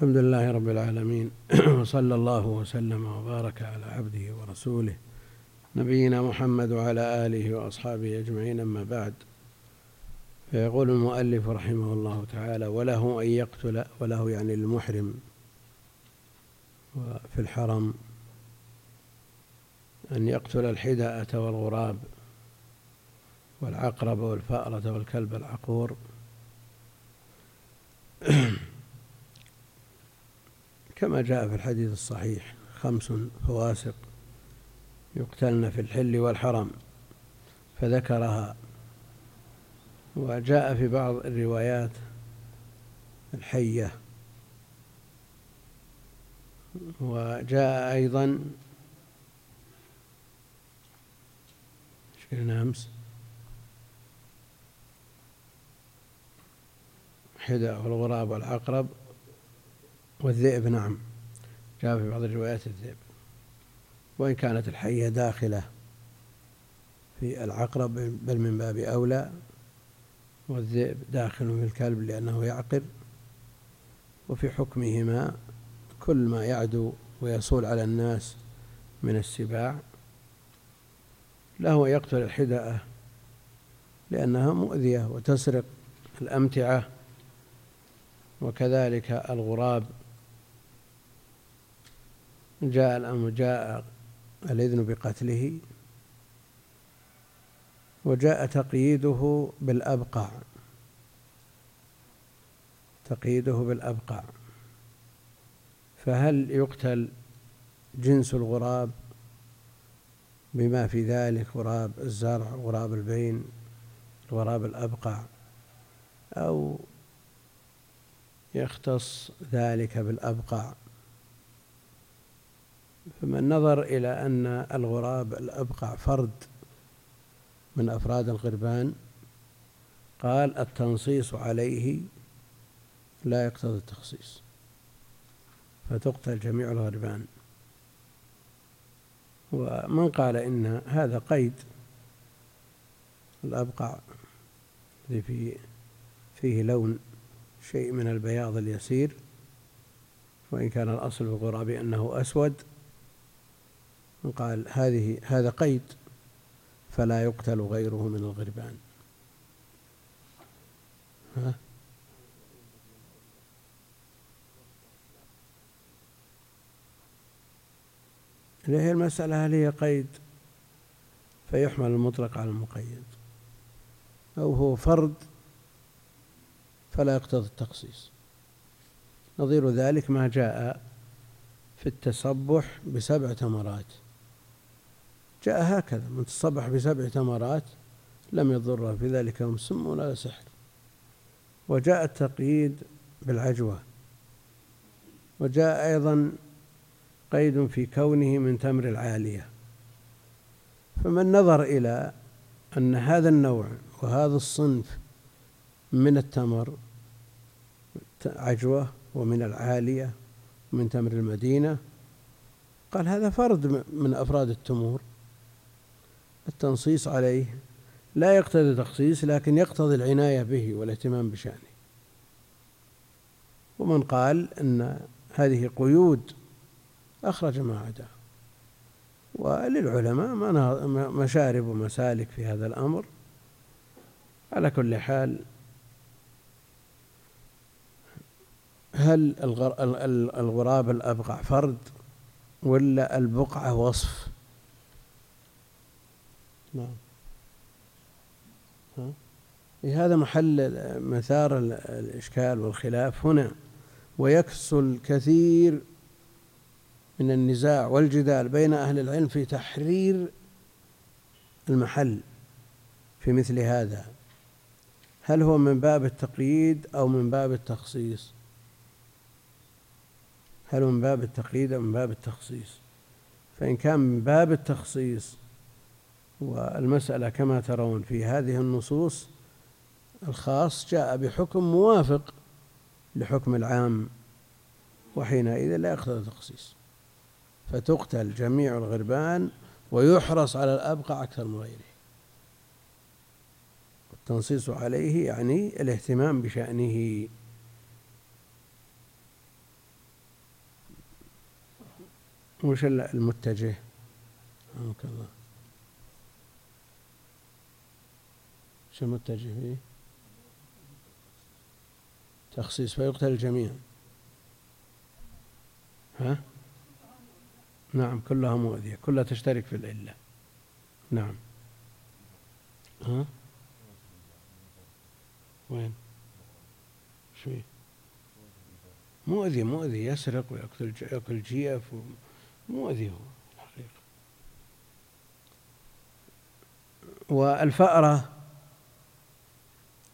الحمد لله رب العالمين. وصلى الله وسلم وبارك على عبده ورسوله نبينا محمد وعلى آله وأصحابه أجمعين. أما بعد فيقول المؤلف رحمه الله تعالى وله أن يقتل وله يعني المحرم وفي الحرم أن يقتل الحداءة والغراب والعقرب والفأرة والكلب العقور. كما جاء في الحديث الصحيح خمس فواسق يقتلن في الحل والحرم فذكرها. وجاء في بعض الروايات الحية. وجاء أيضا قلنا أمس حدى والغراب والعقرب والذئب نعم. جاء في بعض الروايات الذئب. وإن كانت الحية داخلة في العقرب بل من باب أولى والذئب داخل في الكلب لأنه يعقر وفي حكمهما كل ما يعدو ويصول على الناس من السباع له يقتل الحدأة لأنها مؤذية وتسرق الأمتعة وكذلك الغراب. جاء الأمر جاء الإذن بقتله وجاء تقييده بالأبقع تقييده بالأبقع فهل يقتل جنس الغراب بما في ذلك غراب الزرع غراب البين الغراب الأبقع أو يختص ذلك بالأبقع فمن نظر إلى أن الغراب الأبقع فرد من أفراد الغربان قال التنصيص عليه لا يقتضي التخصيص فتقتل جميع الغربان. ومن قال إن هذا قيد الأبقع الذي فيه, فيه لون شيء من البياض اليسير وإن كان الأصل في الغراب أنه أسود قال هذه هذا قيد فلا يقتل غيره من الغربان. ها؟ هي المسألة هل هي قيد؟ فيحمل المطلق على المقيد. أو هو فرد فلا يقتضي التخصيص. نظير ذلك ما جاء في التسبح بسبع تمرات. جاء هكذا من تصبح بسبع تمرات لم يضره في ذلك يوم سم ولا سحر. وجاء التقييد بالعجوة. وجاء أيضا قيد في كونه من تمر العالية. فمن نظر إلى أن هذا النوع وهذا الصنف من التمر عجوة ومن العالية من تمر المدينة قال هذا فرد من أفراد التمور. التنصيص عليه. لا يقتضي تخصيص لكن يقتضي العناية به والاهتمام بشأنه. ومن قال أن هذه قيود أخرج ما عداه وللعلماء مشارب ومسالك في هذا الأمر. على كل حال هل الغراب الأبقع فرد ولا البقعة وصف؟ نعم. ها؟ هذا محل مثار الإشكال والخلاف هنا. ويكسل كثير من النزاع والجدال بين أهل العلم في تحرير المحل في مثل هذا. هل هو من باب التقييد أو من باب التخصيص؟ هل من باب التقييد أو من باب التخصيص؟ فإن كان من باب التخصيص والمسألة كما ترون في هذه النصوص الخاص جاء بحكم موافق لحكم العام وحينئذ لا يقتضي التخصيص. فتقتل جميع الغربان ويحرص على الأبقى أكثر من غيره. التنصيص عليه يعني الاهتمام بشأنه. وش المتجه؟ الله شو المتجه فيه تخصيص فيقتل الجميع. ها؟ نعم كلها مؤذية كلها تشترك في العلة. نعم. ها؟ وين؟ شو؟ مؤذي مؤذي يسرق ويأكل يأكل جيف مؤذي هو الحقيقة. والفأرة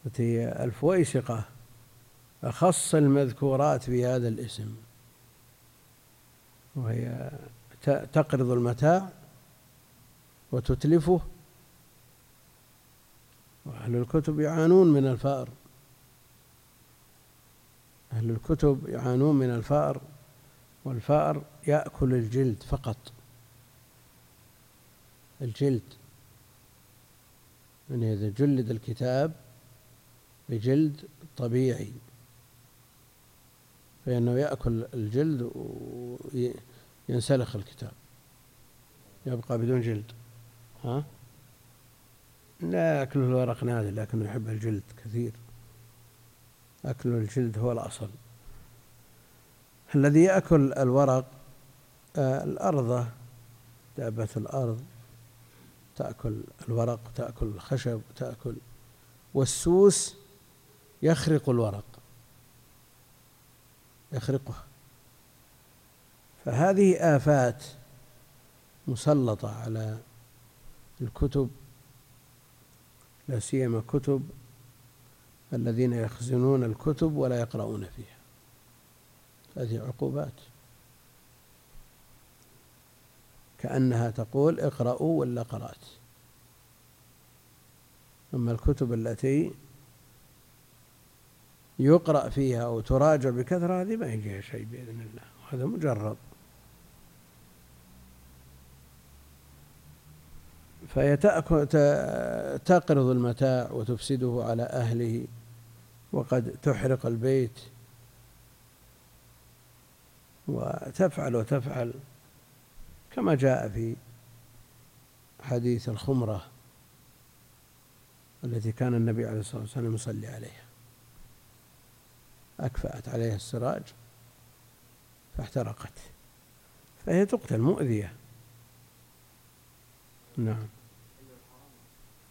التي الفويسقة أخص المذكورات في هذا الاسم وهي تقرض المتاع وتتلفه وأهل الكتب يعانون من الفأر. أهل الكتب يعانون من الفأر والفأر يأكل الجلد فقط. الجلد يعني إذا جلد الكتاب؟ بجلد طبيعي فإنه يأكل الجلد وينسلخ الكتاب. يبقى بدون جلد. ها؟ لا يأكله الورق نادر لكنه يحب الجلد كثير. أكل الجلد هو الأصل. الذي يأكل الورق آه، الأرضة دابة الأرض تأكل الورق تأكل الخشب تأكل والسوس يخرق الورق. يخرقه فهذه آفات مسلطة على الكتب لا سيما كتب الذين يخزنون الكتب ولا يقرؤون فيها. هذه عقوبات. كأنها تقول اقرأوا ولا قرأت. أما الكتب التي يقرأ فيها أو تراجع بكثرة هذه ما يجيها شيء بإذن الله. وهذا مجرب فهي تقرض المتاع وتفسده على أهله وقد تحرق البيت. وتفعل وتفعل كما جاء في حديث الخمرة التي كان النبي عليه الصلاة والسلام يصلي عليها. أكفأت عليها السراج فاحترقت. فهي تقتل مؤذية. نعم.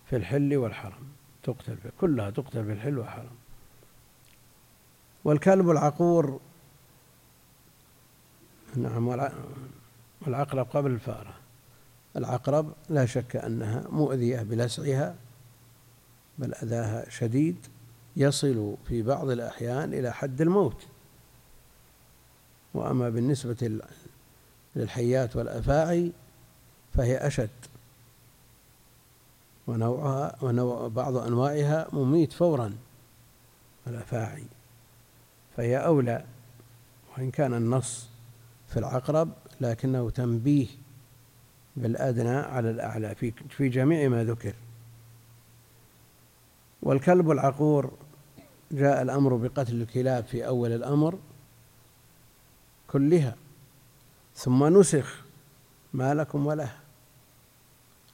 في الحل والحرم. تقتل في كلها تقتل في الحل والحرم. والكلب العقور. نعم والعقرب قبل الفارة. العقرب لا شك أنها مؤذية بلسعها بل أذاها شديد. يصل في بعض الأحيان إلى حد الموت. وأما بالنسبة للحيات والأفاعي فهي أشد. ونوعها ونوع بعض أنواعها مميت فورا الأفاعي. فهي أولى وإن كان النص في العقرب لكنه تنبيه بالأدنى على الأعلى في في جميع ما ذكر. والكلب العقور جاء الأمر بقتل الكلاب في أول الأمر كلها ثم نسخ ما لكم وله.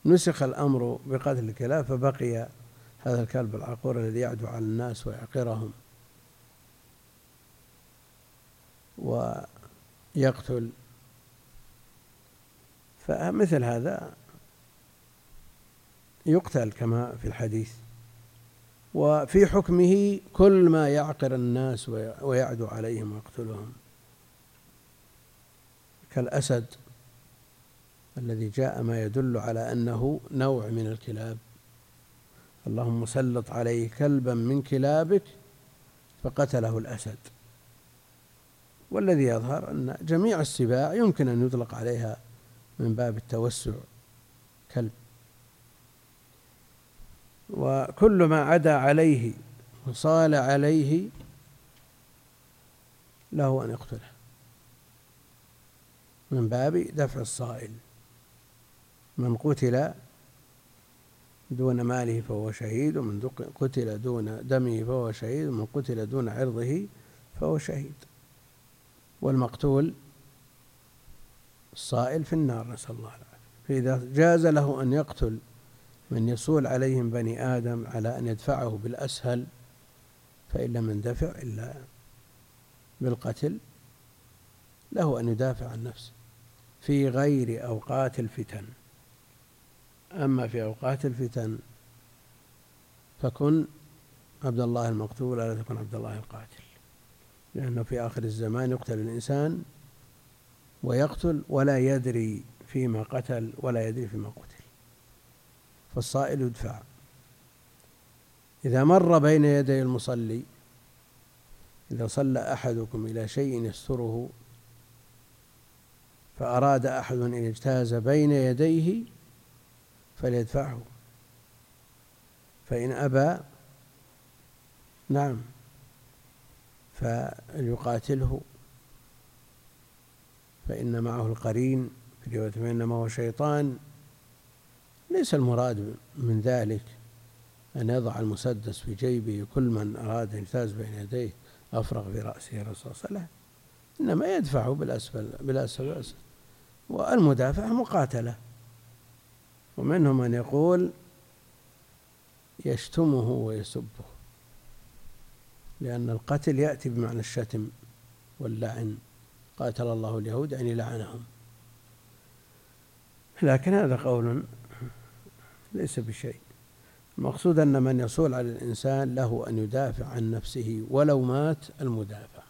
نسخ الأمر بقتل الكلاب فبقي هذا الكلب العقور الذي يعدو على الناس ويعقرهم ويقتل. فمثل هذا يقتل كما في الحديث. وفي حكمه كل ما يعقر الناس ويعدو عليهم ويقتلهم. كالأسد الذي جاء ما يدل على أنه نوع من الكلاب. اللهم سلط عليه كلبا من كلابك فقتله الأسد. والذي يظهر أن جميع السباع يمكن أن يطلق عليها من باب التوسع. كلب. وكل ما عدا عليه وصال عليه له أن يقتله. من باب دفع الصائل. من قتل دون ماله فهو شهيد ومن قتل دون دمه فهو شهيد ومن قتل دون عرضه فهو شهيد. والمقتول الصائل في النار نسأل الله العافية. فإذا جاز له أن يقتل من يصول عليهم بني آدم على أن يدفعه بالأسهل فإن لم يندفع إلا بالقتل له أن يدافع عن نفسه في غير أوقات الفتن. أما في أوقات الفتن فكن عبد الله المقتول ولا تكن عبد الله القاتل لأنه في آخر الزمان يقتل الإنسان ويقتل ولا يدري فيما قتل ولا يدري فيما قتل. فالصائل يدفع. إذا مر بين يدي المصلي إذا صلى أحدكم إلى شيء يستره فأراد أحد أن يجتاز بين يديه فليدفعه. فإن أبى نعم فليقاتله. فإن معه القرين في رواية فإنما هو شيطان ليس المراد من ذلك أن يضع المسدس في جيبه كل من أراد أن يجتاز بين يديه أفرغ في رأسه الرصاص لا إنما يدفعه بالأسفل بالأسفل والمدافع مقاتلة. ومنهم من يقول يشتمه ويسبه. لأن القتل يأتي بمعنى الشتم واللعن. قاتل الله اليهود يعني لعنهم لكن هذا قول ليس بشيء. المقصود أن من يصول على الإنسان له أن يدافع عن نفسه ولو مات المدافع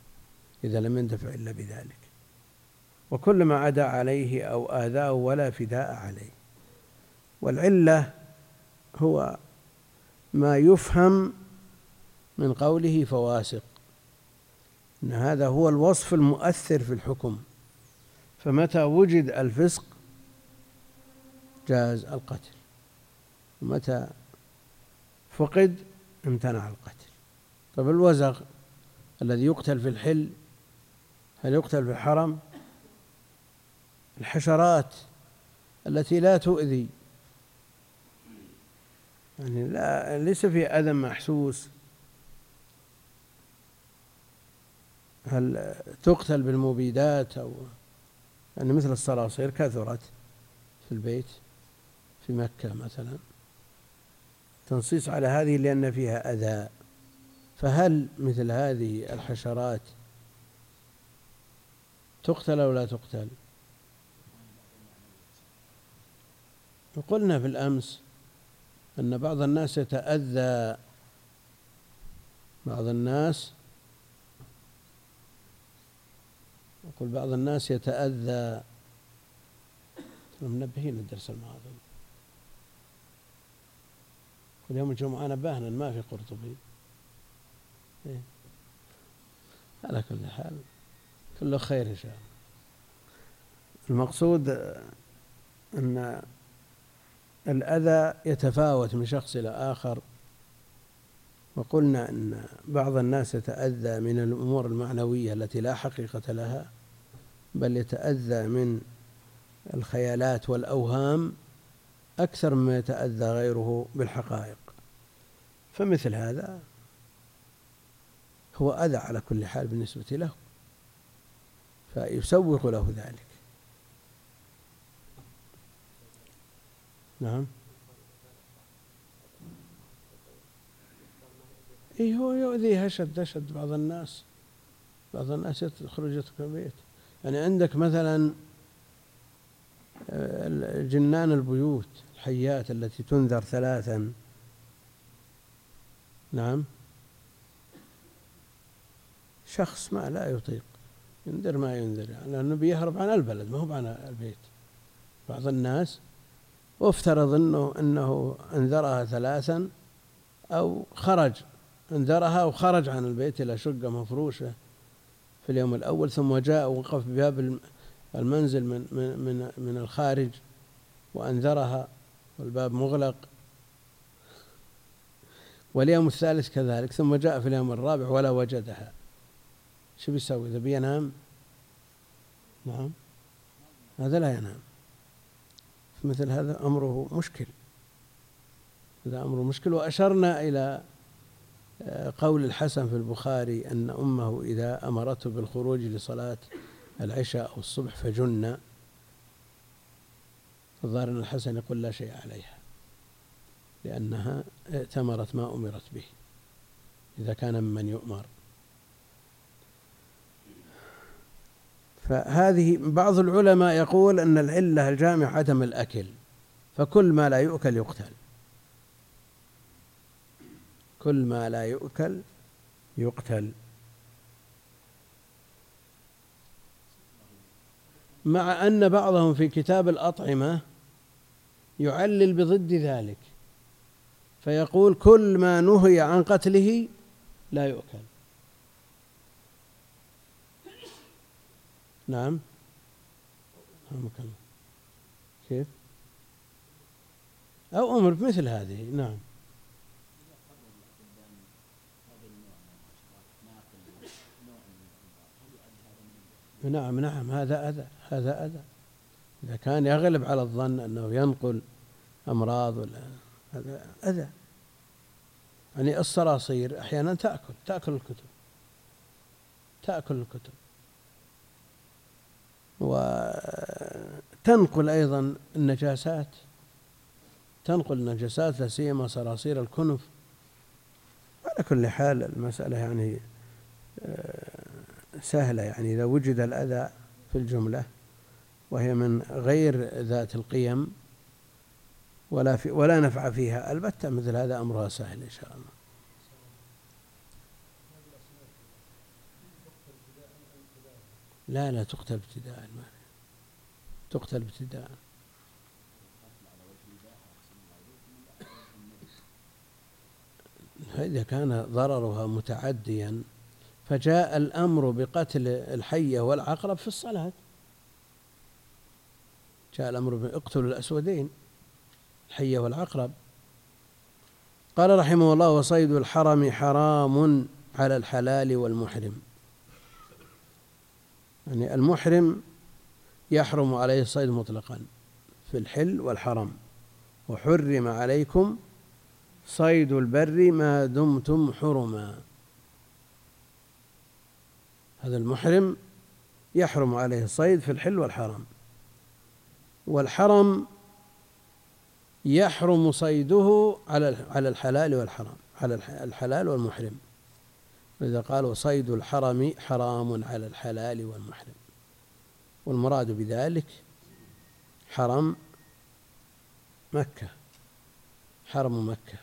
إذا لم يندفع إلا بذلك. وكل ما عدا عليه أو آذاه ولا فداء عليه. والعلة هو ما يفهم من قوله فواسق. أن هذا هو الوصف المؤثر في الحكم. فمتى وجد الفسق جاز القتل. ومتى فقد امتنع القتل. طيب الوزغ الذي يقتل في الحل هل يقتل في الحرم؟ الحشرات التي لا تؤذي. يعني لا ليس في أذى محسوس. هل تقتل بالمبيدات أو يعني مثل الصراصير كثرت في البيت في مكة مثلا؟ تنصيص على هذه لأن فيها أذى. فهل مثل هذه الحشرات تقتل أو لا تقتل؟ وقلنا في الأمس أن بعض الناس يتأذى. بعض الناس يقول بعض الناس يتأذى. منبهين الدرس الماضي. كل يوم الجمعة. نبهنا ما في قرطبي. إيه؟ على كل حال كله خير إن شاء الله. المقصود أن الأذى يتفاوت من شخص إلى آخر. وقلنا أن بعض الناس يتأذى من الأمور المعنوية التي لا حقيقة لها بل يتأذى من الخيالات والأوهام أكثر مما يتأذى غيره بالحقائق. فمثل هذا هو أذى على كل حال بالنسبة له فيسوق له ذلك. نعم. اي هو يؤذيها اشد اشد بعض الناس. بعض الناس يخرج من البيت. يعني عندك مثلا آه، جنان البيوت الحيات التي تنذر ثلاثا نعم. شخص ما لا يطيق ينذر ما ينذر يعني لأنه بيهرب عن البلد ما هو عن البيت. بعض الناس وافترض إنه إنه انذرها ثلاثا أو خرج انذرها وخرج عن البيت إلى شقة مفروشة في اليوم الأول ثم جاء ووقف بباب المنزل من من من, من الخارج وأنذرها والباب مغلق. واليوم الثالث كذلك ثم جاء في اليوم الرابع ولا وجدها. شو بيسوي؟ إذا بينام؟ نعم. هذا لا ينام. مثل هذا أمره مشكل. هذا أمر مشكل. وأشرنا إلى آه، قول الحسن في البخاري أن أمه إذا أمرته بالخروج لصلاة العشاء أو الصبح فجن. الظاهر أن الحسن يقول لا شيء عليها. لأنها ائتمرت ما أمرت به إذا كان ممن يؤمر. فهذه بعض العلماء يقول أن العلة الجامعة عدم الأكل فكل ما لا يؤكل يقتل. كل ما لا يؤكل يقتل. مع أن بعضهم في كتاب الأطعمة يعلل بضد ذلك. فيقول كل ما نهي عن قتله لا يؤكل. نعم. كيف؟ أو أمر بمثل هذه. نعم. نعم نعم. هذا أذى هذا أذى. إذا كان يغلب على الظن أنه ينقل أمراض ولا هذا أذى. يعني الصراصير أحيانا تأكل تأكل الكتب. تأكل الكتب. وتنقل أيضا النجاسات. تنقل النجاسات لا سيما صراصير الكنف. على كل حال المسألة يعني آه، سهلة يعني. إذا وجد الأذى في الجملة وهي من غير ذات القيم ولا في ولا نفع فيها. البتة مثل هذا أمرها سهل إن شاء الله. لا لا تقتل ابتداء تقتل ابتداء. إذا كان ضررها متعديا فجاء الأمر بقتل الحية والعقرب في الصلاة. جاء الأمر باقتلوا الأسودين. الحية والعقرب. قال رحمه الله وصيد الحرم حرام على الحلال والمحرم. يعني المحرم يحرم عليه الصيد مطلقا في الحل والحرم وحرم عليكم صيد البر ما دمتم حرما. هذا المحرم يحرم عليه الصيد في الحل والحرم والحرم يحرم صيده على على الحلال والحرام على الحلال والمحرم. لذا قالوا صيد الحرم حرام على الحلال والمحرم. والمراد بذلك حرم مكة. حرم مكة.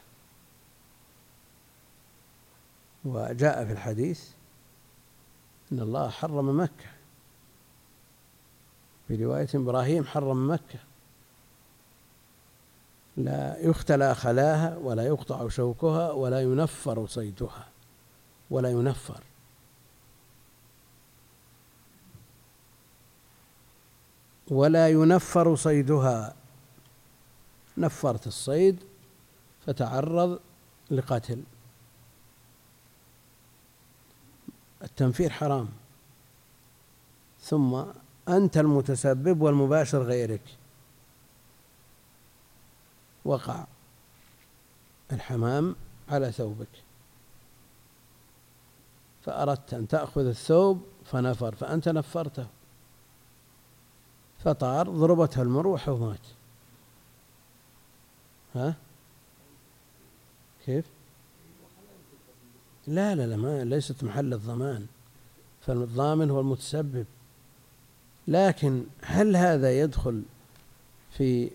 وجاء في الحديث إن الله حرم مكة. في رواية إبراهيم حرم مكة. لا يختلى خلاها ولا يقطع شوكها ولا ينفر صيدها ولا ينفر. ولا ينفر صيدها. نفرت الصيد فتعرض لقتل. التنفير حرام. ثم أنت المتسبب والمباشر غيرك. وقع الحمام على ثوبك. فأردت أن تأخذ الثوب فنفر فأنت نفرته. فطار ضربته المروحة ومات ها؟ كيف؟ لا لا لا ما ليست محل الضمان. فالضامن هو المتسبب. لكن هل هذا يدخل في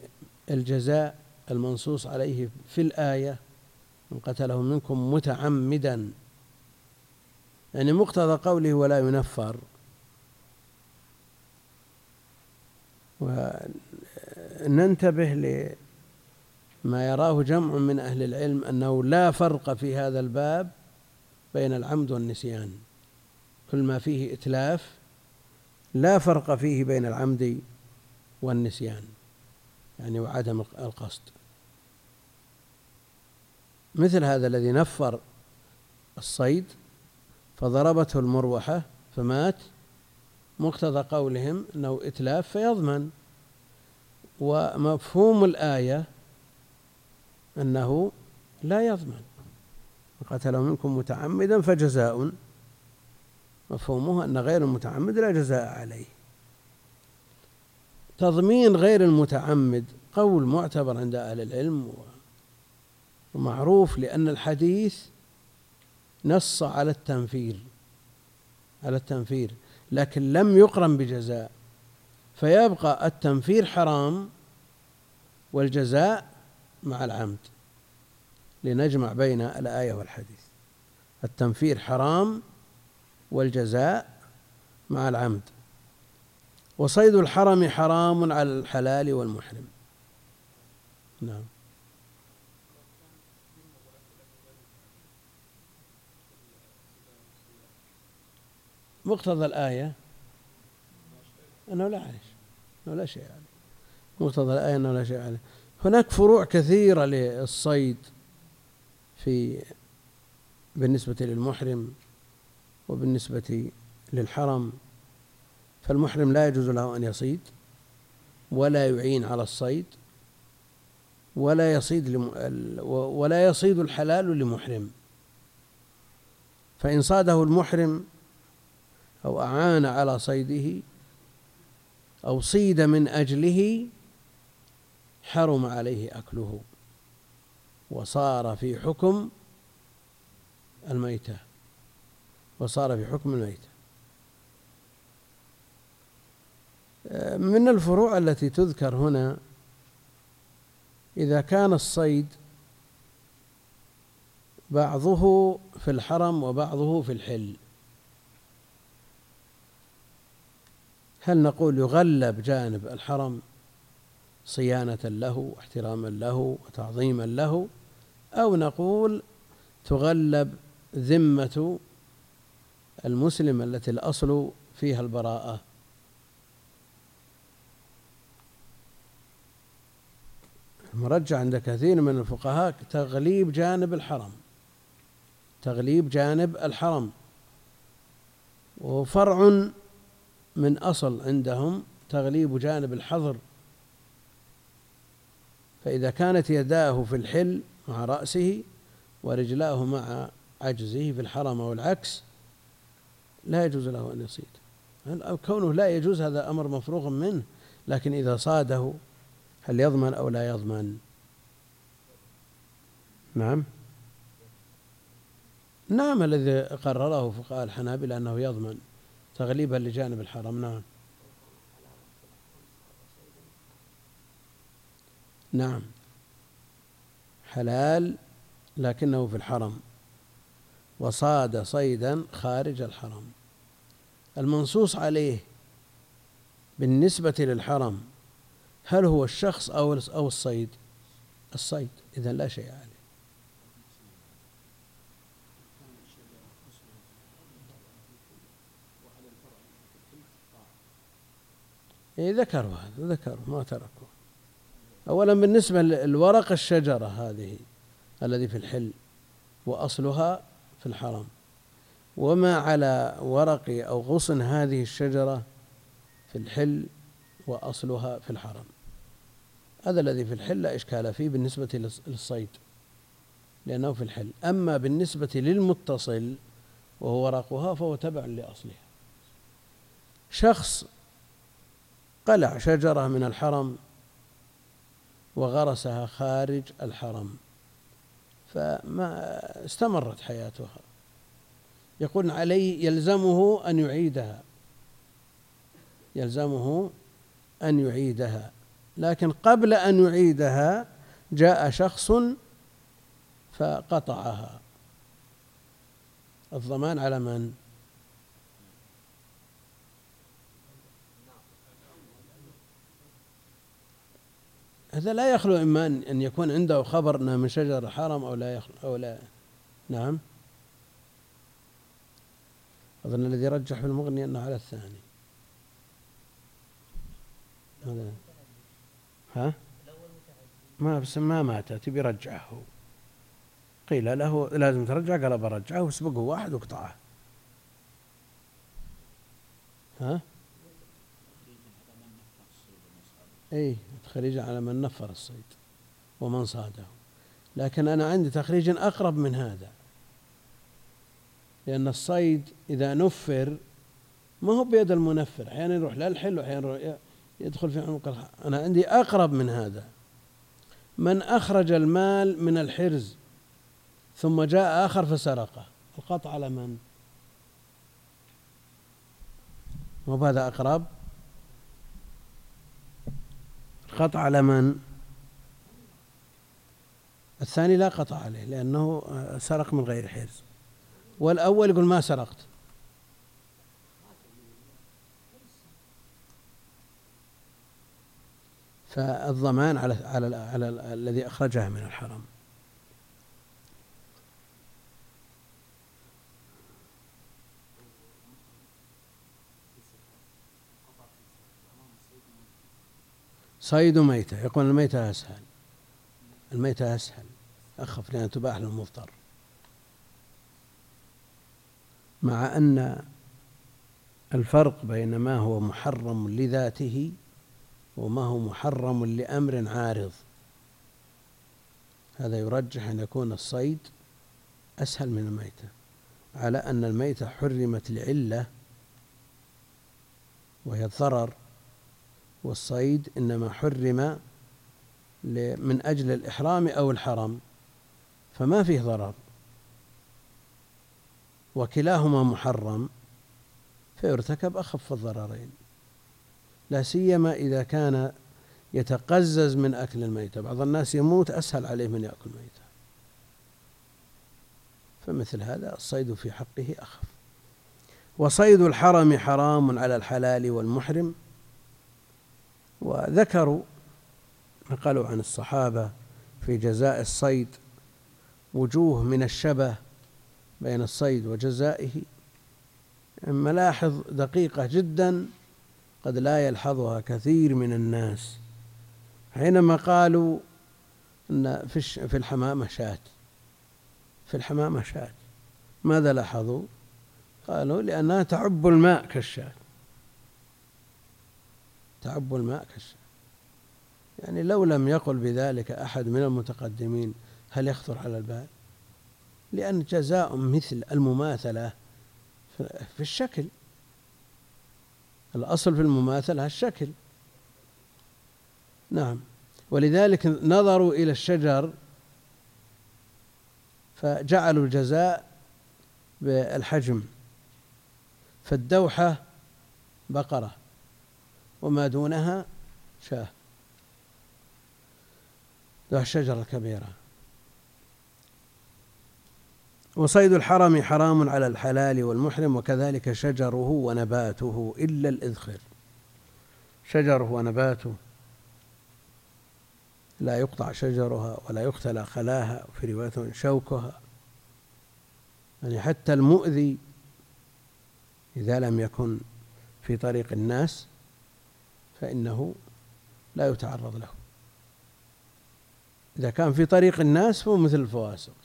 الجزاء؟ المنصوص عليه في الآية من قتله منكم متعمدا. يعني مقتضى قوله ولا ينفر. وننتبه لما يراه جمع من أهل العلم أنه لا فرق في هذا الباب بين العمد والنسيان. كل ما فيه إتلاف لا فرق فيه بين العمد والنسيان. يعني وعدم القصد. مثل هذا الذي نفر الصيد فضربته المروحة فمات مقتضى قولهم أنه إتلاف فيضمن. ومفهوم الآية أنه لا يضمن. قتل منكم متعمدا فجزاء. مفهومه أن غير المتعمد لا جزاء عليه. تضمين غير المتعمد قول معتبر عند أهل العلم ومعروف لأن الحديث نص على التنفير على التنفير لكن لم يقرن بجزاء فيبقى التنفير حرام والجزاء مع العمد لنجمع بين الآية والحديث. التنفير حرام والجزاء مع العمد. وصيد الحرم حرام على الحلال والمحرم. نعم. مقتضى الآية؟ أنه لا عليه أنه لا شيء عليه. مقتضى الآية أنه لا شيء عليه. هناك فروع كثيرة للصيد في بالنسبة للمحرم وبالنسبة للحرم. فالمحرم لا يجوز له أن يصيد ولا يعين على الصيد ولا يصيد لم... ولا يصيد الحلال لمحرم. فإن صاده المحرم أو أعان على صيده أو صيد من أجله حرم عليه أكله وصار في حكم الميتة وصار في حكم الميتة. من الفروع التي تذكر هنا إذا كان الصيد بعضه في الحرم وبعضه في الحل. هل نقول يغلب جانب الحرم صيانة له واحتراما له وتعظيما له أو نقول تغلب ذمة المسلم التي الأصل فيها البراءة؟ المرجع عند كثير من الفقهاء تغليب جانب الحرم. تغليب جانب الحرم. وفرع من أصل عندهم تغليب جانب الحظر. فإذا كانت يداه في الحل مع رأسه ورجلاه مع عجزه في الحرم أو العكس لا يجوز له أن يصيد. كونه لا يجوز هذا أمر مفروغ منه لكن إذا صاده هل يضمن أو لا يضمن؟ نعم. نعم الذي قرره فقهاء الحنابلة أنه يضمن تغليبا لجانب الحرم. نعم. نعم. حلال لكنه في الحرم وصاد صيدا خارج الحرم. المنصوص عليه بالنسبة للحرم هل هو الشخص أو أو الصيد؟ الصيد إذا لا شيء عليه. إيه ذكروا هذا ذكروا ما تركوا. أولا بالنسبة للورق الشجرة هذه الذي في الحل وأصلها في الحرم. وما على ورق أو غصن هذه الشجرة في الحل وأصلها في الحرم. هذا الذي في الحل لا إشكال فيه بالنسبة للصيد لأنه في الحل. أما بالنسبة للمتصل وهو ورقها فهو تبع لأصلها. شخص قلع شجرة من الحرم وغرسها خارج الحرم فما استمرت حياتها. يقول عليه يلزمه أن يعيدها. يلزمه أن يعيدها. لكن قبل أن يعيدها جاء شخص فقطعها. الضمان على من؟ هذا لا يخلو إما أن يكون عنده خبر أنه من شجر الحرم أو لا يخلو أو لا. نعم. أظن الذي رجح في المغني أنه على الثاني. ها؟ ما بس ما مات تبي يرجعه قيل له لازم ترجع؟ قال برجعه واسبقه واحد وقطعه. ها؟ اي تخريج على من نفر الصيد ومن صاده. لكن أنا عندي تخريج أقرب من هذا. لأن الصيد إذا نفر ما هو بيد المنفر أحيانا يروح للحل وأحيانا يدخل في عنق أنا عندي أقرب من هذا. من أخرج المال من الحرز ثم جاء آخر فسرقه. القطع على من؟ وبهذا أقرب؟ القطع على من؟ الثاني لا قطع عليه لأنه سرق من غير حرز. والأول يقول ما سرقت. فالضمان على على على الذي أخرجها من الحرم. صيد ميتة يقول الميتة أسهل. الميتة أسهل أخف لأن تباح للمضطر. مع أن الفرق بين ما هو محرم لذاته وما هو محرم لأمر عارض. هذا يرجح أن يكون الصيد أسهل من الميتة على أن الميتة حرمت لعلة وهي الضرر والصيد إنما حرم من أجل الإحرام أو الحرم فما فيه ضرر. وكلاهما محرم فيرتكب أخف الضررين. لا سيما إذا كان يتقزز من أكل الميتة. بعض الناس يموت أسهل عليه من يأكل ميتة. فمثل هذا الصيد في حقه أخف. وصيد الحرم حرام على الحلال والمحرم. وذكروا نقلوا عن الصحابة في جزاء الصيد وجوه من الشبه بين الصيد وجزائه. ملاحظ دقيقة جدا قد لا يلحظها كثير من الناس. حينما قالوا أن في الحمامة شاة. في الحمامة شاة. ماذا لاحظوا؟ قالوا لأنها تعب الماء كالشاة. تعب الماء كالشاة. يعني لو لم يقل بذلك أحد من المتقدمين هل يخطر على البال؟ لأن جزاء مثل المماثلة في الشكل. الأصل في المماثلة الشكل نعم. ولذلك نظروا إلى الشجر فجعلوا الجزاء بالحجم فالدوحة بقرة وما دونها شاة. ذو الشجرة الكبيرة. وصيد الحرم حرام على الحلال والمحرم وكذلك شجره ونباته إلا الإذخر شجره ونباته لا يقطع شجرها ولا يختلى خلاها وفي رواية شوكها. يعني حتى المؤذي إذا لم يكن في طريق الناس فإنه لا يتعرض له. إذا كان في طريق الناس فهو مثل الفواسق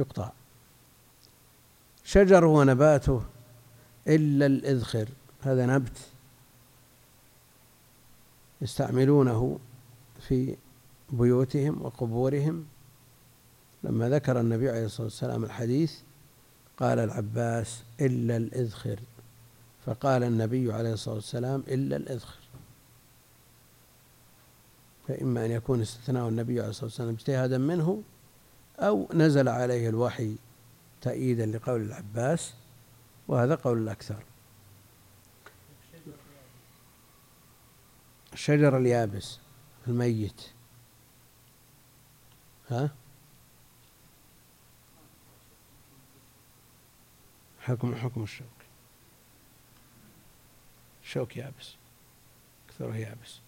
يقطع. شجره ونباته إلا الإذخر. هذا نبت يستعملونه في بيوتهم وقبورهم. لما ذكر النبي عليه الصلاة والسلام الحديث قال العباس إلا الإذخر. فقال النبي عليه الصلاة والسلام إلا الإذخر. فإما أن يكون استثناء النبي عليه الصلاة والسلام اجتهادا منه أو نزل عليه الوحي تأييدا لقول العباس وهذا قول الأكثر. الشجر اليابس الميت. ها؟ حكم حكم الشوك. الشوك يابس أكثره يابس.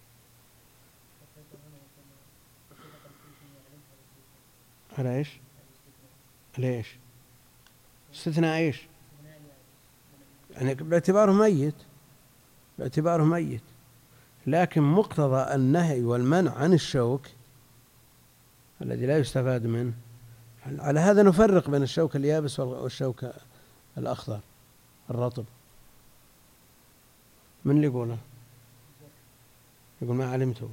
على إيش؟ على إيش؟ استثناء إيش؟ يعني باعتباره ميت باعتباره ميت لكن مقتضى النهي والمنع عن الشوك الذي لا يستفاد منه على هذا نفرق بين الشوك اليابس والشوك الأخضر الرطب من اللي يقوله يقول ما علمته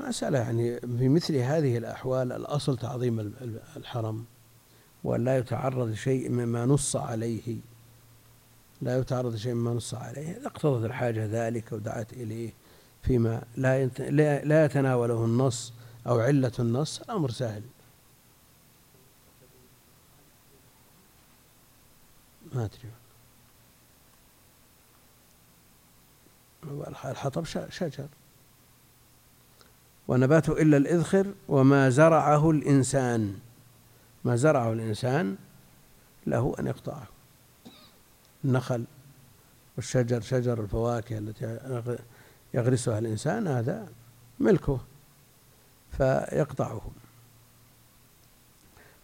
مسألة يعني في مثل هذه الأحوال الأصل تعظيم الحرم وأن لا يتعرض لشيء مما نص عليه. لا يتعرض لشيء مما نص عليه. إذا اقتضت الحاجة ذلك ودعت إليه فيما لا لا يتناوله النص أو علة النص. الأمر سهل. ما أدري. الحطب شجر. ونباته إلا الإذخر وما زرعه الإنسان. ما زرعه الإنسان له أن يقطعه. النخل والشجر شجر الفواكه التي يغرسها الإنسان هذا ملكه فيقطعه.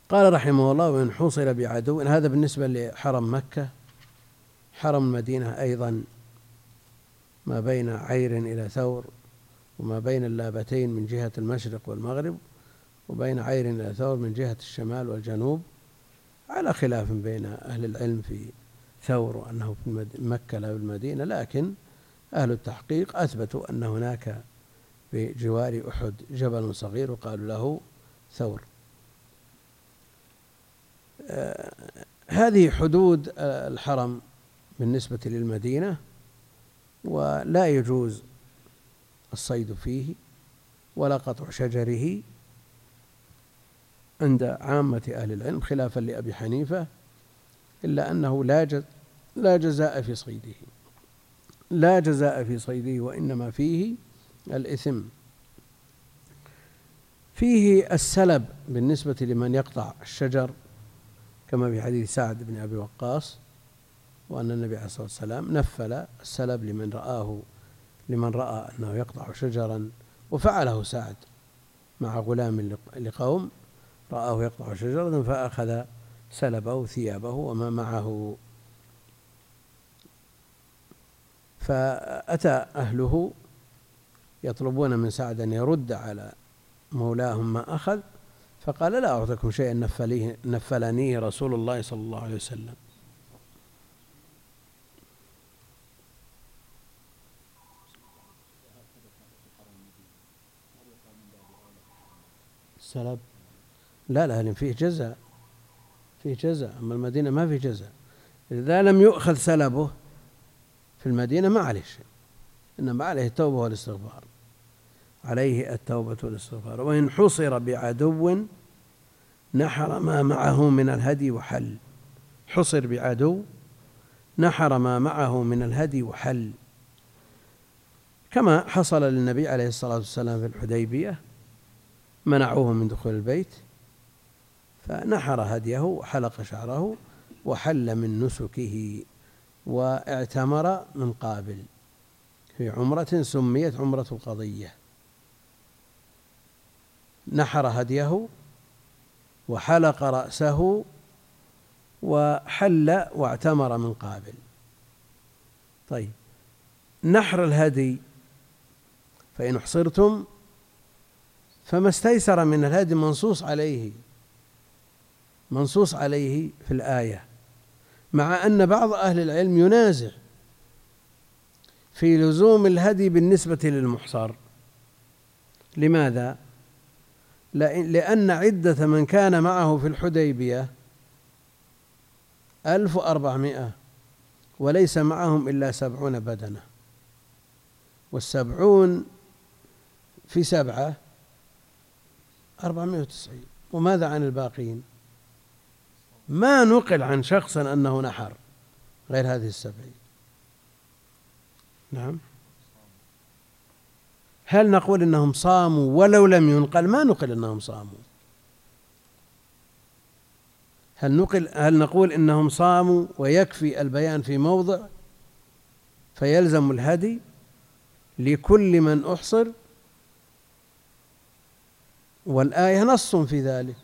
قال رحمه الله وإن حوصل بعدو هذا بالنسبة لحرم مكة حرم المدينة أيضا ما بين عير إلى ثور. وما بين اللابتين من جهة المشرق والمغرب وبين عير إلى ثور من جهة الشمال والجنوب على خلاف بين أهل العلم في ثور وأنه في مكة لا في المدينة لكن أهل التحقيق أثبتوا أن هناك بجوار أحد جبل صغير وقالوا له ثور. آه، هذه حدود الحرم بالنسبة للمدينة ولا يجوز الصيد فيه ولا قطع شجره عند عامة أهل العلم خلافا لأبي حنيفة إلا أنه لا لا جزاء في صيده. لا جزاء في صيده وإنما فيه الإثم. فيه السلب بالنسبة لمن يقطع الشجر كما في حديث سعد بن أبي وقاص وأن النبي عليه الصلاة والسلام نفل السلب لمن رآه لمن رأى أنه يقطع شجرا وفعله سعد مع غلام لقوم رآه يقطع شجرة فأخذ سلبه ثيابه وما معه. فأتى أهله يطلبون من سعد أن يرد على مولاهم ما أخذ فقال لا أعطيكم شيئا نفليه نفلنيه رسول الله صلى الله عليه وسلم. السلب لا لا فيه جزاء. فيه جزاء. أما المدينة ما فيه جزاء. إذا لم يؤخذ سلبه في المدينة ما عليه شيء. إنما عليه التوبة والاستغفار. عليه التوبة والاستغفار. وإن حصر بعدو نحر ما معه من الهدي وحل. حصر بعدو نحر ما معه من الهدي وحل. كما حصل للنبي عليه الصلاة والسلام في الحديبية منعوه من دخول البيت فنحر هديه وحلق شعره وحل من نسكه واعتمر من قابل. في عمرة سميت عمرة القضية. نحر هديه وحلق رأسه وحل واعتمر من قابل. طيب نحر الهدي فإن أحصرتم فما استيسر من الهدي منصوص عليه منصوص عليه في الآية مع أن بعض أهل العلم ينازع في لزوم الهدي بالنسبة للمحصر لماذا؟ لأن عدة من كان معه في الحديبية ألف وأربعمائة وليس معهم إلا سبعون بدنة والسبعون في سبعة أربعمائة وتسعين. وماذا عن الباقين؟ ما نقل عن شخص أنه نحر غير هذه السبعين. نعم. هل نقول إنهم صاموا ولو لم ينقل؟ ما نقل إنهم صاموا. هل نقل هل نقول إنهم صاموا ويكفي البيان في موضع فيلزم الهدي لكل من أحصر والآية نص في ذلك.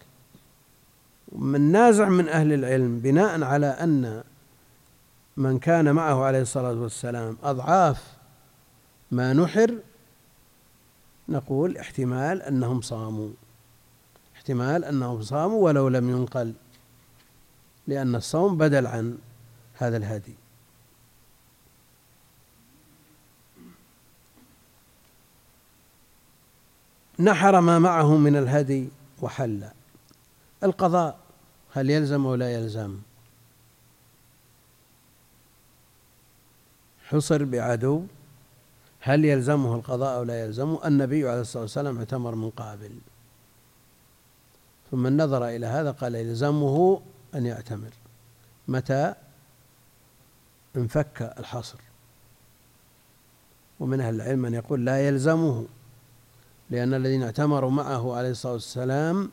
من نازع من أهل العلم بناء على أن من كان معه عليه الصلاة والسلام أضعاف ما نحر نقول احتمال أنهم صاموا. احتمال أنهم صاموا ولو لم ينقل لأن الصوم بدل عن هذا الهدي. نحر ما معه من الهدي وحل. القضاء هل يلزم أو لا يلزم؟ حصر بعدو. هل يلزمه القضاء أو لا يلزمه النبي عليه الصلاة والسلام اعتمر من قابل. ثم نظر إلى هذا قال يلزمه أن يعتمر. متى؟ انفك الحصر. ومن أهل العلم من يقول لا يلزمه. لأن الذين اعتمروا معه عليه الصلاة والسلام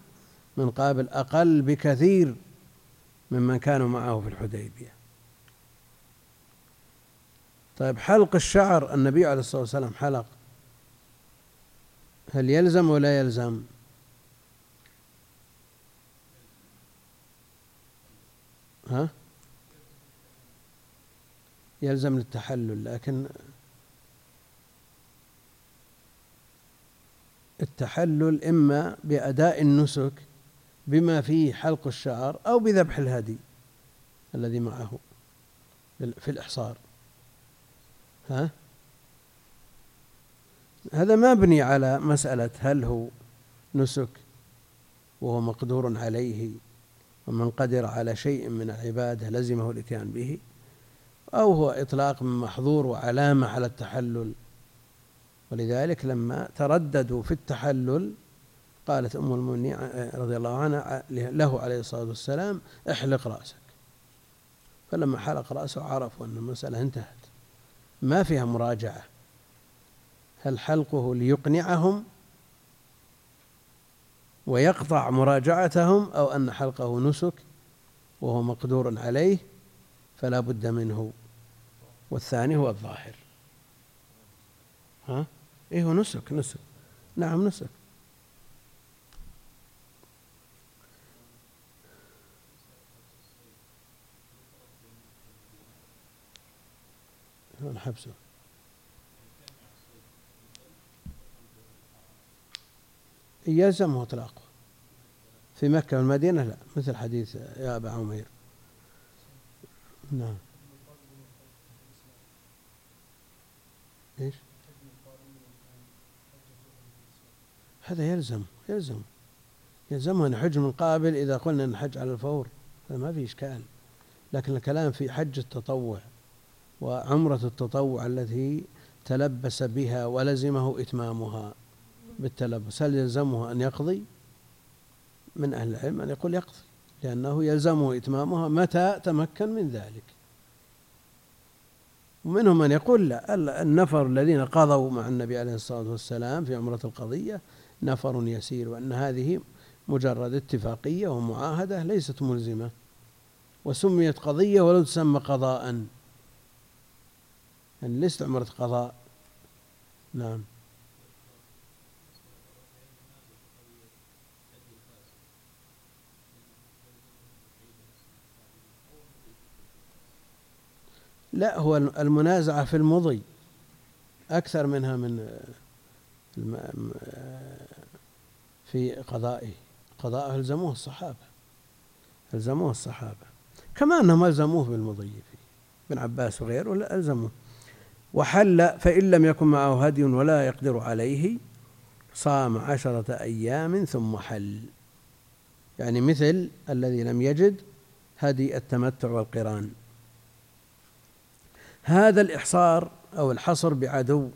من قابل أقل بكثير ممن كانوا معه في الحديبية. طيب حلق الشعر النبي عليه الصلاة والسلام حلق. هل يلزم ولا يلزم؟ ها؟ يلزم للتحلل لكن التحلل إما بأداء النسك بما فيه حلق الشعر أو بذبح الهدي الذي معه في الإحصار. ها؟ هذا مبني على مسألة هل هو نسك وهو مقدور عليه ومن قدر على شيء من العبادة لزمه الإتيان به أو هو إطلاق من محظور وعلامة على التحلل ولذلك لما ترددوا في التحلل قالت أم المؤمنين رضي الله عنها له عليه الصلاة والسلام احلق رأسك. فلما حلق رأسه عرفوا أن المسألة انتهت. ما فيها مراجعة. هل حلقه ليقنعهم ويقطع مراجعتهم أو أن حلقه نسك وهو مقدور عليه فلا بد منه. والثاني هو الظاهر. ها؟ إيه هو نسك؟ نسك. نعم نسك. حبسه. يلزمه إطلاقه في مكة والمدينة لا مثل حديث يا أبا عمير. نعم إيش؟ هذا يلزم يلزم. يلزمه يحج من قابل إذا قلنا أن الحج على الفور. هذا ما في إشكال. لكن الكلام في حج التطوع وعمرة التطوع التي تلبس بها ولزمه إتمامها بالتلبس هل يلزمه أن يقضي؟ من أهل العلم أن يقول يقضي لأنه يلزمه إتمامها متى تمكن من ذلك. ومنهم من يقول لا النفر الذين قضوا مع النبي عليه الصلاة والسلام في عمرة القضية نفر يسير وأن هذه مجرد اتفاقية ومعاهدة ليست ملزمة وسميت قضية ولو تسمى قضاء. يعني ليست عمرة قضاء. نعم. لا هو المنازعة في المضي أكثر منها من في قضائه. قضاءه ألزموه الصحابة. ألزموه الصحابة. كما أنهم ألزموه بالمضي فيه. ابن عباس وغيره ألزموه. وحل فإن لم يكن معه هدي ولا يقدر عليه صام عشرة أيام ثم حل. يعني مثل الذي لم يجد هدي التمتع والقران. هذا الإحصار أو الحصر بعدو.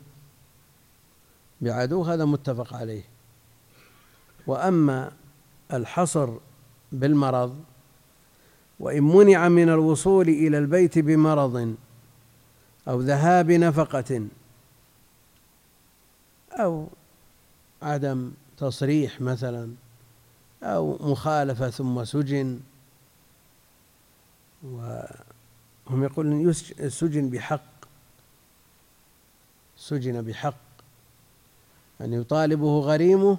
بعدو هذا متفق عليه. وأما الحصر بالمرض وإن منع من الوصول إلى البيت بمرض أو ذهاب نفقة أو عدم تصريح مثلا أو مخالفة ثم سجن وهم يقولون سجن بحق سجن بحق أن يعني يطالبه غريمه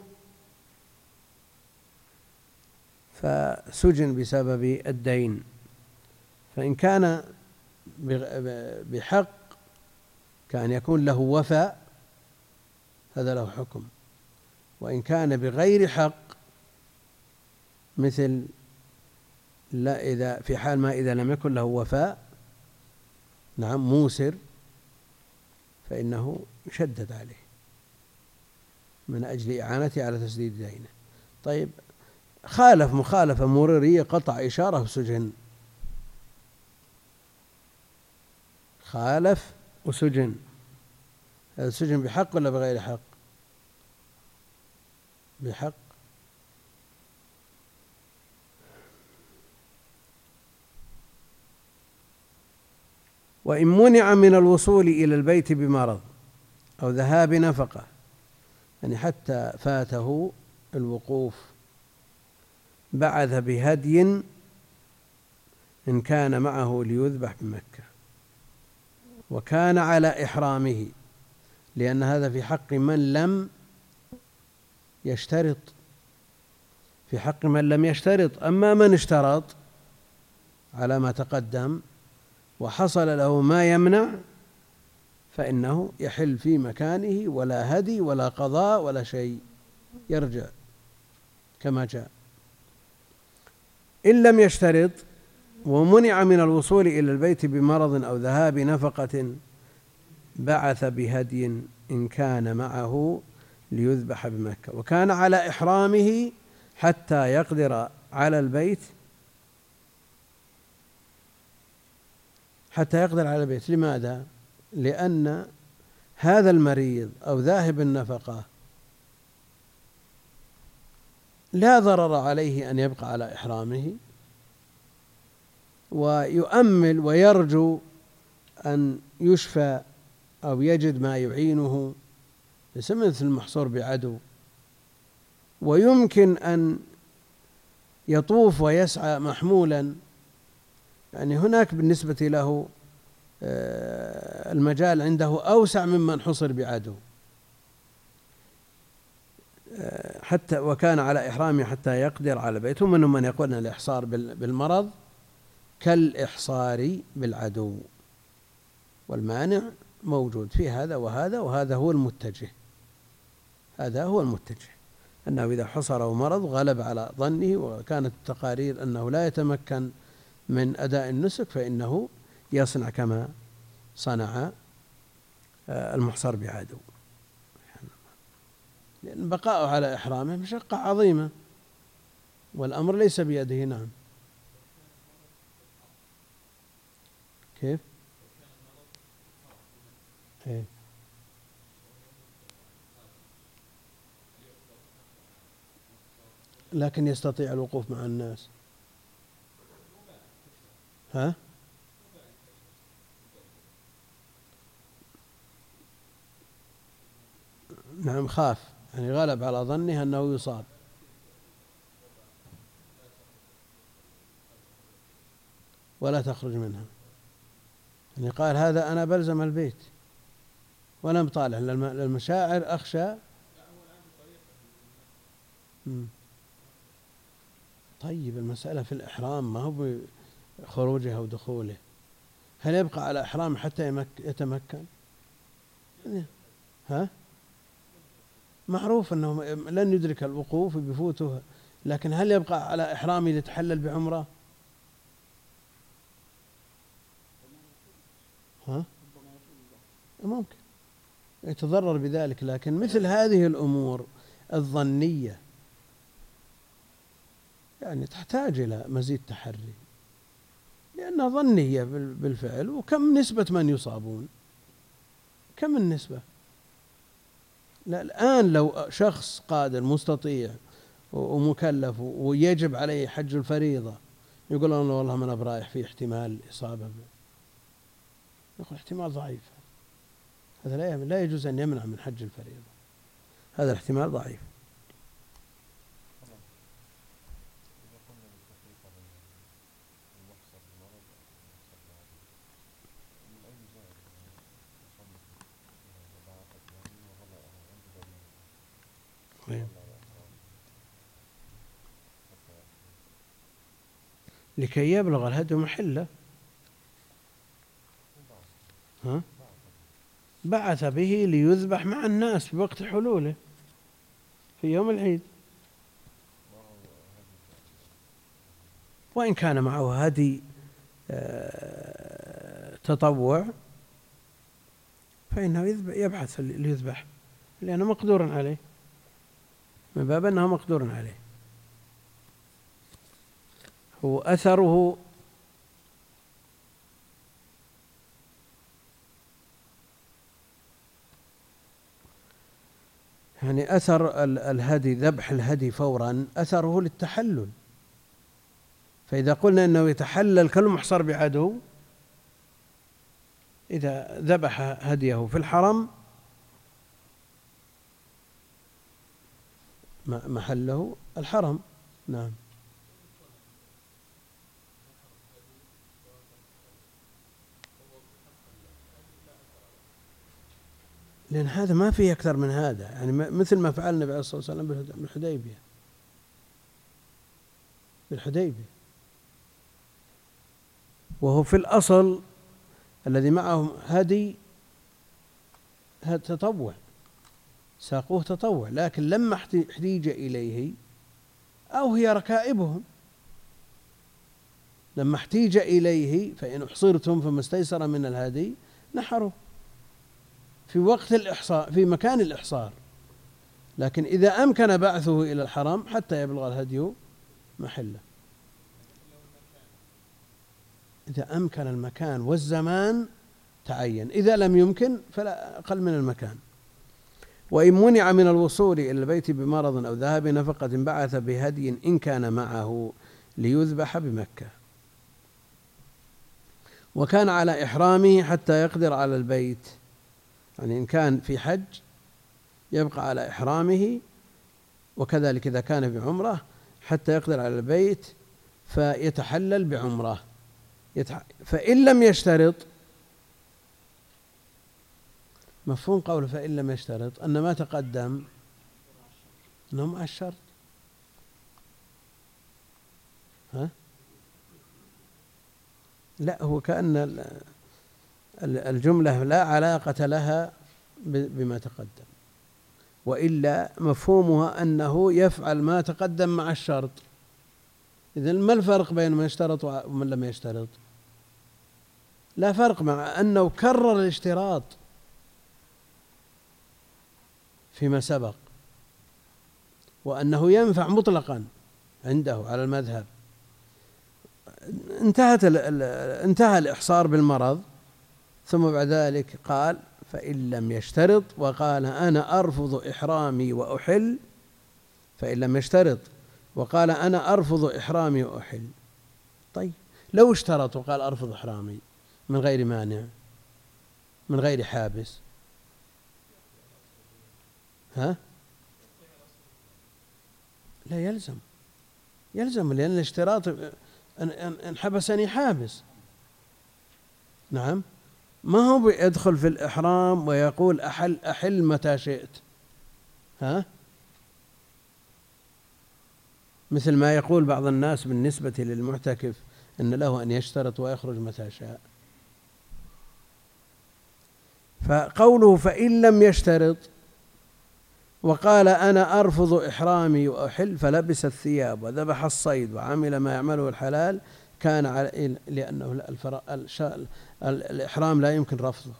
فسجن بسبب الدين. فإن كان بحق كأن يكون له وفاء هذا له حكم. وإن كان بغير حق مثل لا إذا في حال ما إذا لم يكن له وفاء نعم موسر فإنه يشدد عليه من أجل إعانته على تسديد دينه. طيب خالف مخالفة مرورية قطع إشارة بسجن خالف وسجن. هذا السجن بحق ولا بغير حق؟ بحق. وإن منع من الوصول إلى البيت بمرض أو ذهاب نفقة يعني حتى فاته الوقوف بعث بهدي إن كان معه ليذبح بمكة وكان على إحرامه لأن هذا في حق من لم يشترط. في حق من لم يشترط. أما من اشترط على ما تقدم وحصل له ما يمنع فإنه يحل في مكانه ولا هدي ولا قضاء ولا شيء. يرجع كما جاء. إن لم يشترط ومنع من الوصول إلى البيت بمرض أو ذهاب نفقة بعث بهدي إن كان معه ليذبح بمكة وكان على إحرامه حتى يقدر على البيت حتى يقدر على البيت لماذا؟ لأن هذا المريض أو ذاهب النفقة لا ضرر عليه أن يبقى على إحرامه ويؤمل ويرجو أن يشفى أو يجد ما يعينه ليس مثل المحصور بعدو. ويمكن أن يطوف ويسعى محمولا يعني هناك بالنسبة له آه، المجال عنده أوسع ممن حصر بعدو. حتى وكان على إحرامه حتى يقدر على بيته ومنهم من يقول أن الإحصار بالمرض كالإحصار بالعدو. والمانع موجود في هذا وهذا وهذا هو المتجه. هذا هو المتجه. أنه إذا حصره مرض غلب على ظنه وكانت التقارير أنه لا يتمكن من أداء النسك فإنه يصنع كما صنع آه، المحصر بعدو. لأن بقاؤه على إحرامه مشقة عظيمة والأمر ليس بيده نعم كيف؟ إيه؟ لكن يستطيع الوقوف مع الناس ها؟ نعم خاف يعني غلب على ظنه أنه يصاب. ولا تخرج منها. يعني قال هذا أنا بلزم البيت. ولم طالع. للمشاعر أخشى. طيب المسألة في الإحرام ما هو بخروجه أو دخوله هل يبقى على إحرام حتى يتمكن؟ ها؟ معروف أنه لن يدرك الوقوف بفوته لكن هل يبقى على إحرامه ليتحلل بعمرة؟ ها؟ ممكن. يتضرر بذلك لكن مثل هذه الأمور الظنية يعني تحتاج إلى مزيد تحري لأنها ظنية بالفعل وكم نسبة من يصابون؟ كم النسبة؟ الآن لو شخص قادر مستطيع ومكلف ويجب عليه حج الفريضة يقول أنا والله ما أنا برايح في احتمال إصابة يقول احتمال ضعيف. هذا لا لا يجوز أن يمنع من حج الفريضة. هذا الاحتمال ضعيف. لكي يبلغ الهدي محلة. ها؟ بعث به ليذبح مع الناس في وقت حلوله في يوم العيد. وإن كان معه هدي آه، تطوع فإنه يبحث ليذبح لأنه مقدور عليه. من باب أنه مقدور عليه. هو أثره يعني أثر الهدي ذبح الهدي فورا أثره للتحلل. فإذا قلنا أنه يتحلل كالمحصر بعدو إذا ذبح هديه في الحرم محله الحرم. نعم. لأن هذا ما فيه أكثر من هذا. يعني مثل ما فعل النبي عليه الصلاة والسلام بالحديبية. بالحديبية. وهو في الأصل الذي معهم هدي تطوع. ساقوه تطوع. لكن لما احتيج إليه أو هي ركائبهم لما احتيج إليه فإن أحصرتم فما استيسر من الهدي نحروه في وقت الإحصار في مكان الإحصار لكن إذا أمكن بعثه إلى الحرم حتى يبلغ الهدي محله. إذا أمكن المكان والزمان تعين. إذا لم يمكن فلا أقل من المكان. وإن منع من الوصول إلى البيت بمرض أو ذهاب نفقة بعث بهدي إن كان معه ليذبح بمكة. وكان على إحرامه حتى يقدر على البيت. يعني إن كان في حج يبقى على إحرامه وكذلك إذا كان بعمرة حتى يقدر على البيت فيتحلل بعمرة. فإن لم يشترط مفهوم قوله فإن لم يشترط أن ما تقدم أنه مع الشرط. ها؟ لا هو كأن الجملة لا علاقة لها بما تقدم وإلا مفهومها أنه يفعل ما تقدم مع الشرط. إذا ما الفرق بين من اشترط ومن لم يشترط؟ لا فرق مع أنه كرر الاشتراط فيما سبق وأنه ينفع مطلقا عنده على المذهب. انتهت انتهى الإحصار بالمرض. ثم بعد ذلك قال فإن لم يشترط وقال أنا أرفض إحرامي وأحل. فإن لم يشترط وقال أنا أرفض إحرامي وأحل. طيب لو اشترط وقال أرفض إحرامي. من غير مانع. من غير حابس. ها؟ لا يلزم. يلزم لأن الاشتراط إن حبسني حابس. نعم. ما هو يدخل في الإحرام ويقول أحل أحل متى شئت؟ ها؟ مثل ما يقول بعض الناس بالنسبة للمعتكف أن له أن يشترط ويخرج متى شاء. فقوله فإن لم يشترط وقال أنا أرفض إحرامي وأحل فلبس الثياب وذبح الصيد وعمل ما يعمله الحلال كان على لأنه الإحرام لا يمكن رفضه.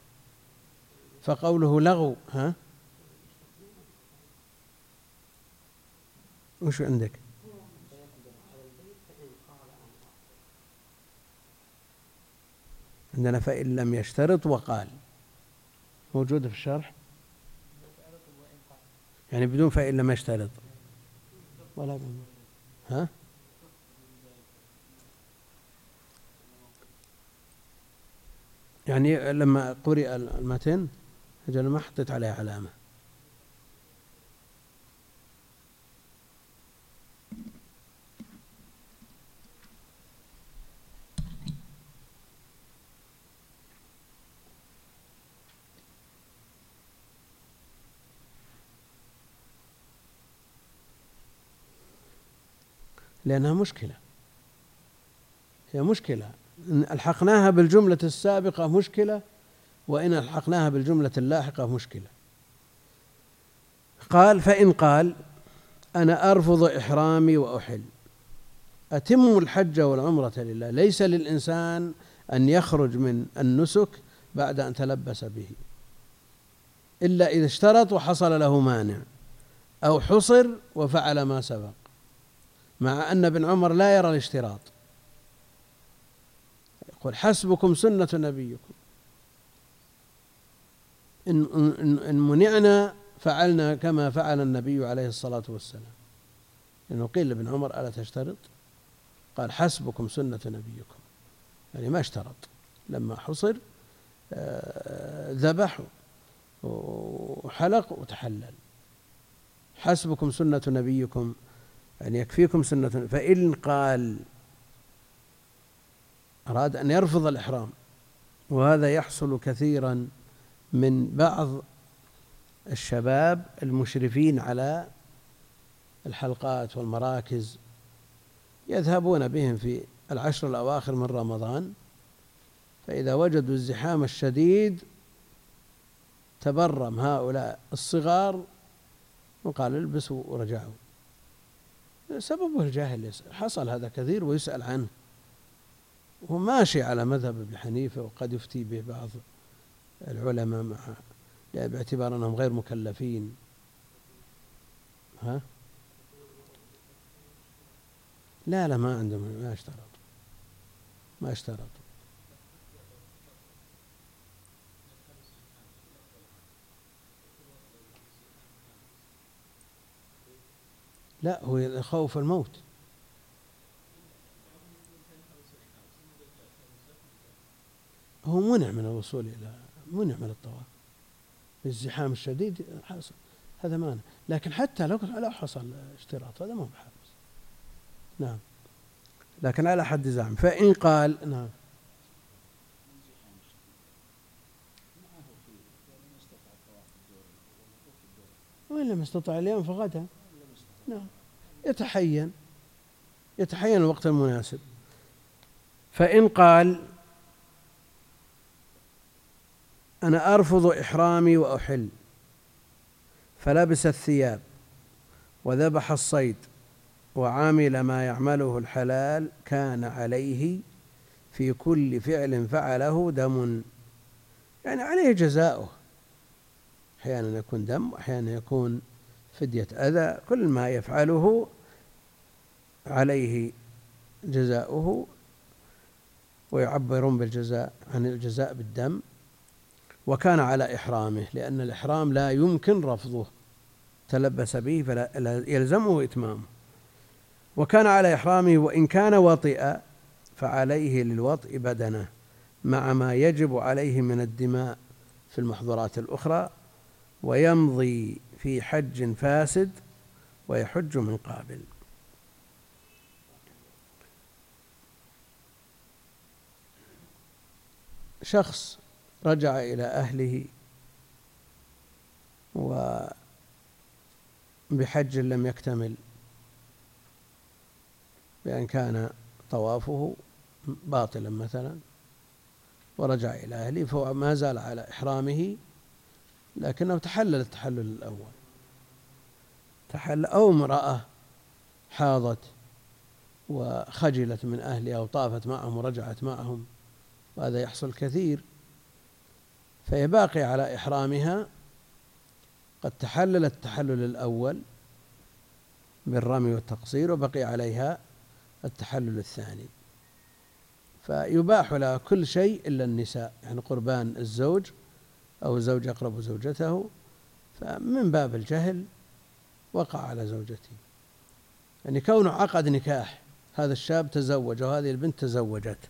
فقوله لغو ها؟ وش عندك؟ عندنا فإن لم يشترط وقال. موجودة في الشرح؟ يعني بدون فإن لم يشترط. ولا بدون. ها؟ يعني لما قرئ المتن أجل ما حطيت عليه علامة. لأنها مشكلة. هي مشكلة. ألحقناها بالجملة السابقة مشكلة وإن ألحقناها بالجملة اللاحقة مشكلة. قال فإن قال أنا أرفض إحرامي وأحل. أتم الحج والعمرة لله. ليس للإنسان أن يخرج من النسك بعد أن تلبس به. إلا إذا اشترط وحصل له مانع أو حصر وفعل ما سبق. مع أن ابن عمر لا يرى الاشتراط. يقول حسبكم سنة نبيكم. إن, إن, إن منعنا فعلنا كما فعل النبي عليه الصلاة والسلام. لأنه قيل لابن عمر ألا تشترط؟ قال حسبكم سنة نبيكم. يعني ما اشترط. لما حصر آه، ذبح وحلق وتحلل. حسبكم سنة نبيكم يعني يكفيكم سنة فإن قال أراد أن يرفض الإحرام وهذا يحصل كثيرا من بعض الشباب المشرفين على الحلقات والمراكز يذهبون بهم في العشر الأواخر من رمضان فإذا وجدوا الزحام الشديد تبرم هؤلاء الصغار وقال البسوا ورجعوا. سببه الجاهل حصل هذا كثير ويسأل عنه. هو ماشي على مذهب ابن حنيفة وقد يفتي به بعض العلماء مع باعتبار أنهم غير مكلفين. ها؟ لا لا ما عندهم ما اشترط ما اشترط لا هو خوف الموت. هو منع من الوصول إلى منع من الطواف. الزحام الشديد حصل هذا مانع. لكن حتى لو لو حصل اشتراط هذا ما هو بحابس نعم. لكن على حد زعم. فإن قال نعم. وإن لم يستطع اليوم فغدا. نعم. يتحين. يتحين الوقت المناسب. فإن قال أنا أرفض إحرامي وأحل. فلبس الثياب وذبح الصيد وعمل ما يعمله الحلال كان عليه في كل فعل فعله دم. يعني عليه جزاؤه. أحيانا يكون دم وأحيانا يكون فدية أذى. كل ما يفعله عليه جزاؤه ويعبرون بالجزاء عن الجزاء بالدم. وكان على إحرامه لأن الإحرام لا يمكن رفضه. تلبس به فلا يلزمه إتمامه. وكان على إحرامه وإن كان وطئ فعليه للوطئ بدنه مع ما يجب عليه من الدماء في المحظورات الأخرى ويمضي في حج فاسد ويحج من قابل. شخص رجع إلى أهله وبحج لم يكتمل بأن كان طوافه باطلا مثلا ورجع إلى أهله فهو ما زال على إحرامه لكنه تحلل التحلل الأول. تحل أو امرأة حاضت وخجلت من أهلها وطافت معهم ورجعت معهم وهذا يحصل كثير. فهي باقية على إحرامها. قد تحلل التحلل الأول بالرمي والتقصير وبقي عليها التحلل الثاني. فيباح لها كل شيء إلا النساء يعني قربان الزوج أو الزوج يقرب زوجته. فمن باب الجهل وقع على زوجته. يعني كونه عقد نكاح هذا الشاب تزوج وهذه البنت تزوجت.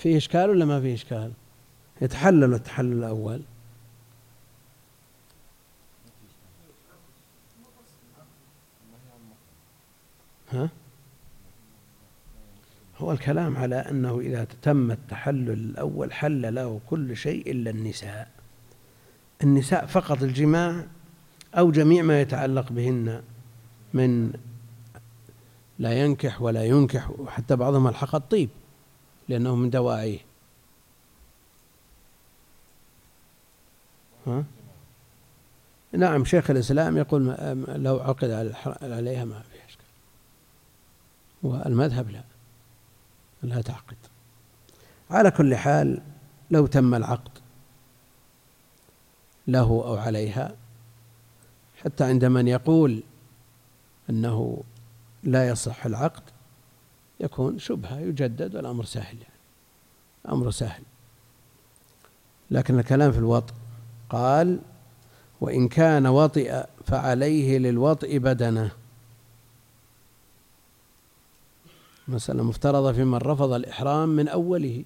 فيه إشكال ولا ما فيه إشكال؟ يتحلل التحلل الأول. ها؟ هو الكلام على أنه إذا تم التحلل الأول حل له كل شيء إلا النساء. النساء فقط الجماع أو جميع ما يتعلق بهن من لا ينكح ولا ينكح وحتى بعضهم ألحق الطيب. لأنه من دواعيه ها؟ نعم شيخ الإسلام يقول لو عقد عليها ما في إشكال. والمذهب لا لا تعقد. على كل حال لو تم العقد له أو عليها حتى عند من يقول أنه لا يصح العقد يكون شبهة يجدد والأمر سهل يعني. أمر سهل. لكن الكلام في الوطء قال وإن كان وطئ فعليه للوطئ بدنه. مسألة مفترضة في من رفض الإحرام من أوله.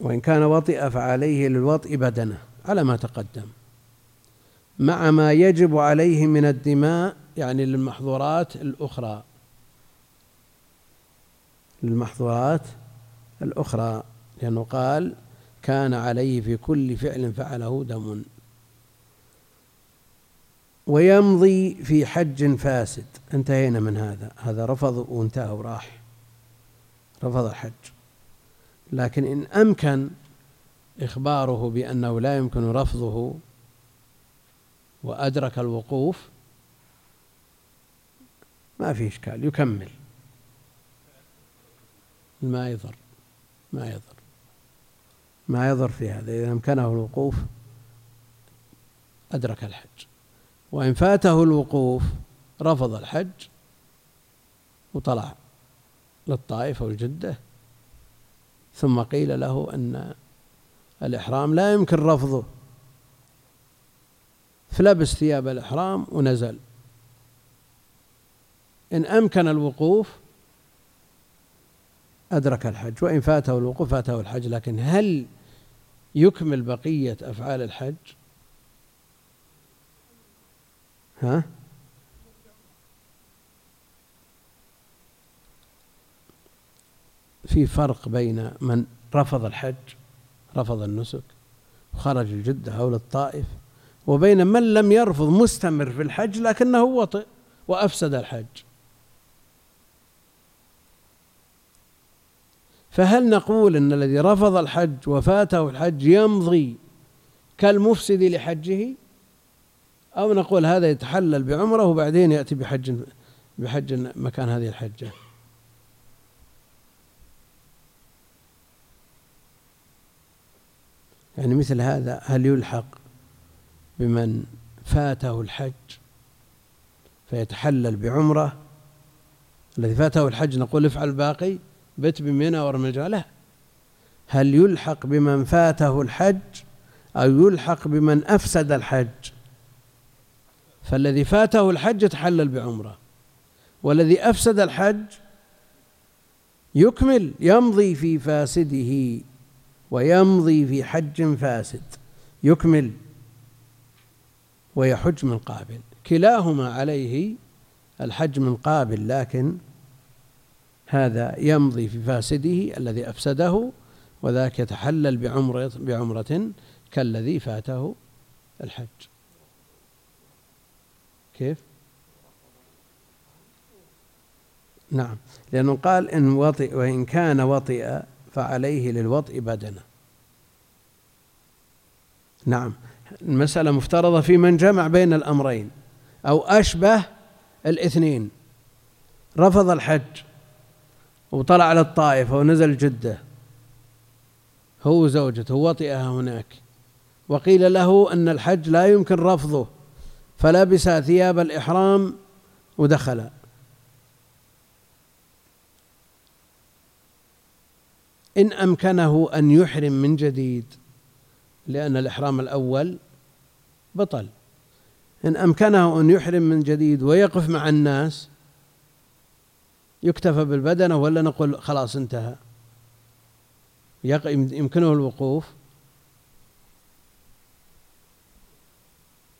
وإن كان وطئ فعليه للوطئ بدنه. على ما تقدم. مع ما يجب عليه من الدماء يعني للمحظورات الأخرى. للمحظورات الأخرى لأنه قال كان عليه في كل فعل فعله دم. ويمضي في حج فاسد. انتهينا من هذا. هذا رفض وانتهى وراح. رفض الحج. لكن إن أمكن إخباره بأنه لا يمكن رفضه وأدرك الوقوف ما في إشكال يكمل. ما يضر ما يضر. ما يضر في هذا إذا أمكنه الوقوف أدرك الحج. وإن فاته الوقوف رفض الحج وطلع للطائف أو الجدة ثم قيل له أن الإحرام لا يمكن رفضه. فلبس ثياب الإحرام ونزل. إن أمكن الوقوف أدرك الحج وإن فاته الوقوف فاته الحج. لكن هل يكمل بقية أفعال الحج؟ ها؟ في فرق بين من رفض الحج رفض النسك وخرج الجدة أو للطائف وبين من لم يرفض مستمر في الحج لكنه وطئ وأفسد الحج. فهل نقول إن الذي رفض الحج وفاته الحج يمضي كالمفسد لحجه؟ أو نقول هذا يتحلل بعمره وبعدين يأتي بحج بحج مكان هذه الحجة؟ يعني مثل هذا هل يلحق بمن فاته الحج فيتحلل بعمرة. الذي فاته الحج نقول افعل الباقي بت بمنى ورمي لا. هل يلحق بمن فاته الحج أو يلحق بمن أفسد الحج؟ فالذي فاته الحج يتحلل بعمرة والذي أفسد الحج يكمل يمضي في فاسده ويمضي في حج فاسد يكمل. ويحج من قابل. كلاهما عليه الحج من قابل لكن هذا يمضي في فاسده الذي أفسده وذاك يتحلل بعمرة, بعمرة كالذي فاته الحج. كيف؟ نعم. لأنه قال إن وطئ وإن كان وطئ فعليه للوطئ بدنة. نعم. المسألة مفترضة في من جمع بين الأمرين أو أشبه الاثنين. رفض الحج وطلع على الطائفة ونزل جدة. هو وزوجته وطئها هناك. وقيل له أن الحج لا يمكن رفضه فلبس ثياب الإحرام ودخل. إن أمكنه أن يحرم من جديد. لأن الإحرام الأول بطل. إن أمكنه أن يحرم من جديد ويقف مع الناس يكتفى بالبدنة ولا نقول خلاص انتهى. يمكنه الوقوف.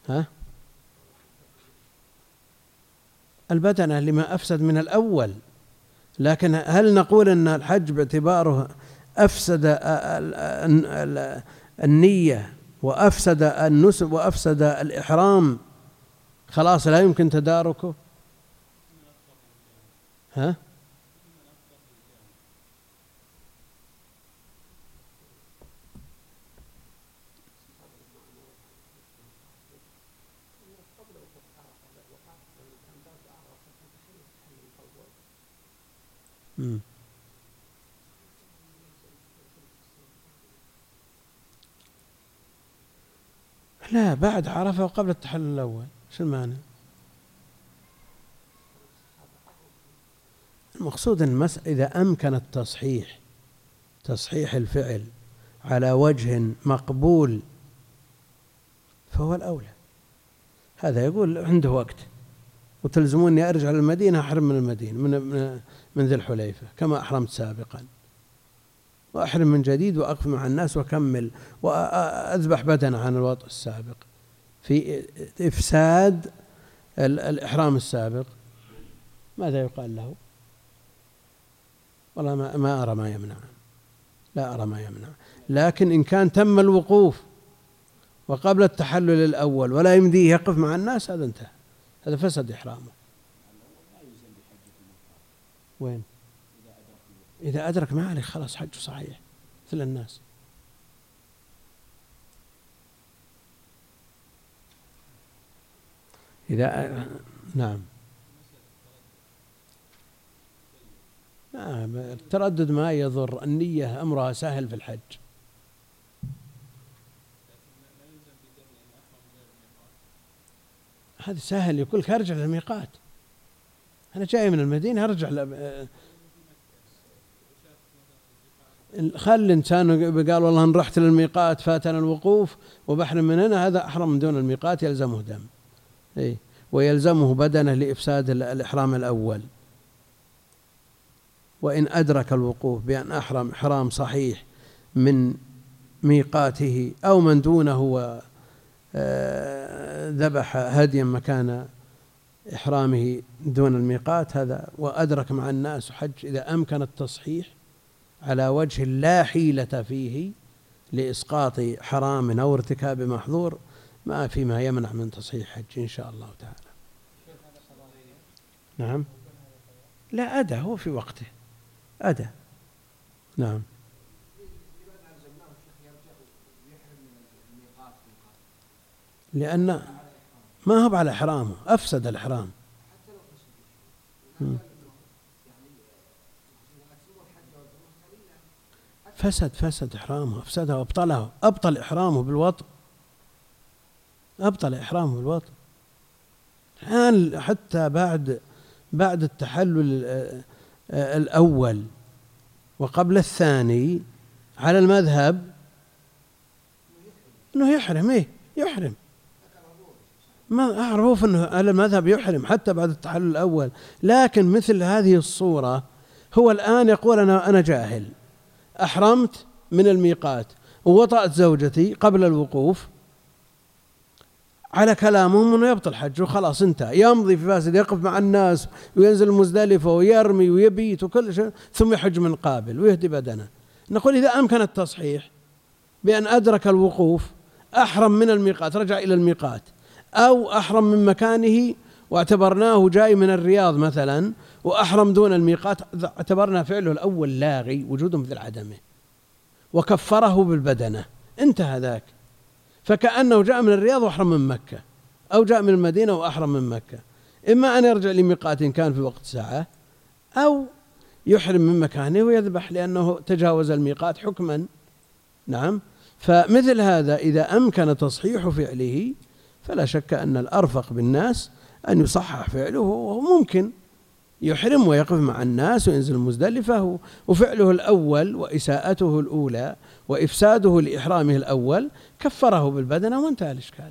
ها؟ البدنة لما أفسد من الأول. لكن هل نقول أن الحج باعتباره أفسد النية وأفسد النسب وأفسد الإحرام. خلاص لا يمكن تداركه. ها؟ لا بعد عرفة وقبل التحلل الأول. شو المعنى؟ المقصود أن إذا أمكن التصحيح تصحيح الفعل على وجه مقبول فهو الأولى. هذا يقول عنده وقت. وتلزموني أرجع للمدينة أحرم من المدينة من, من ذي الحليفة كما أحرمت سابقا. وأحرم من جديد وأقف مع الناس وأكمل وأذبح بدنة عن الوضع السابق. في إفساد الإحرام السابق. ماذا يقال له؟ والله ما, ما أرى ما يمنع. لا أرى ما يمنع. لكن إن كان تم الوقوف وقبل التحلل الأول ولا يمديه يقف مع الناس هذا انتهى. هذا فسد إحرامه. وين؟ إذا أدرك ما عليه خلاص حجه صحيح. مثل الناس. إذا نعم. نعم التردد ما يضر. النية أمرها سهل في الحج. هذا سهل يقول لك أرجع للميقات. أنا جاي من المدينة أرجع خل الإنسان قال والله إن رحت للميقات فاتنا الوقوف وبحر من هنا هذا أحرم من دون الميقات يلزمه دم. إي. ويلزمه بدنه لإفساد الإحرام الأول. وإن أدرك الوقوف بأن أحرم إحرام صحيح من ميقاته أو من دونه آه، ذبح هديا مكان إحرامه دون الميقات هذا وأدرك مع الناس حج إذا أمكن التصحيح على وجه لا حيلة فيه لإسقاط حرام أو ارتكاب محظور ما فيما يمنع من تصحيح حج إن شاء الله تعالى. نعم. لا أدى هو في وقته. أدى. نعم. لأن ما هو على إحرامه أفسد الإحرام. فسد فسد إحرامه أفسده وأبطله أبطل إحرامه بالوطن. أبطل إحرامه بالوطن. الآن حتى بعد بعد التحلل الأول وقبل الثاني على المذهب أنه يحرم إيه؟ يحرم. ما أعرف أنه على المذهب يحرم حتى بعد التحلل الأول. لكن مثل هذه الصورة هو الآن يقول أنا أنا جاهل. أحرمت من الميقات ووطأت زوجتي قبل الوقوف. على كلامهم إنه يبطل حجه خلاص انتهى. يمضي في فاسد يقف مع الناس وينزل مزدلفه ويرمي ويبيت وكل شيء ثم يحج من قابل ويهدي بدنه. نقول إذا أمكن التصحيح بأن أدرك الوقوف أحرم من الميقات رجع إلى الميقات أو أحرم من مكانه واعتبرناه جاي من الرياض مثلا وأحرم دون الميقات. اعتبرنا فعله الأول لاغي وجوده مثل عدمه وكفره بالبدنة. انتهى ذاك. فكأنه جاء من الرياض وأحرم من مكة أو جاء من المدينة وأحرم من مكة. إما أن يرجع لميقات كان في وقت ساعة أو يحرم من مكانه ويذبح لأنه تجاوز الميقات حكما. نعم. فمثل هذا إذا أمكن تصحيح فعله فلا شك أن الأرفق بالناس أن يصحح فعله وهو ممكن. يحرم ويقف مع الناس وينزل مزدلفة وفعله الأول وإساءته الأولى وإفساده لإحرامه الأول كفره بالبدنة وانتهى الإشكال.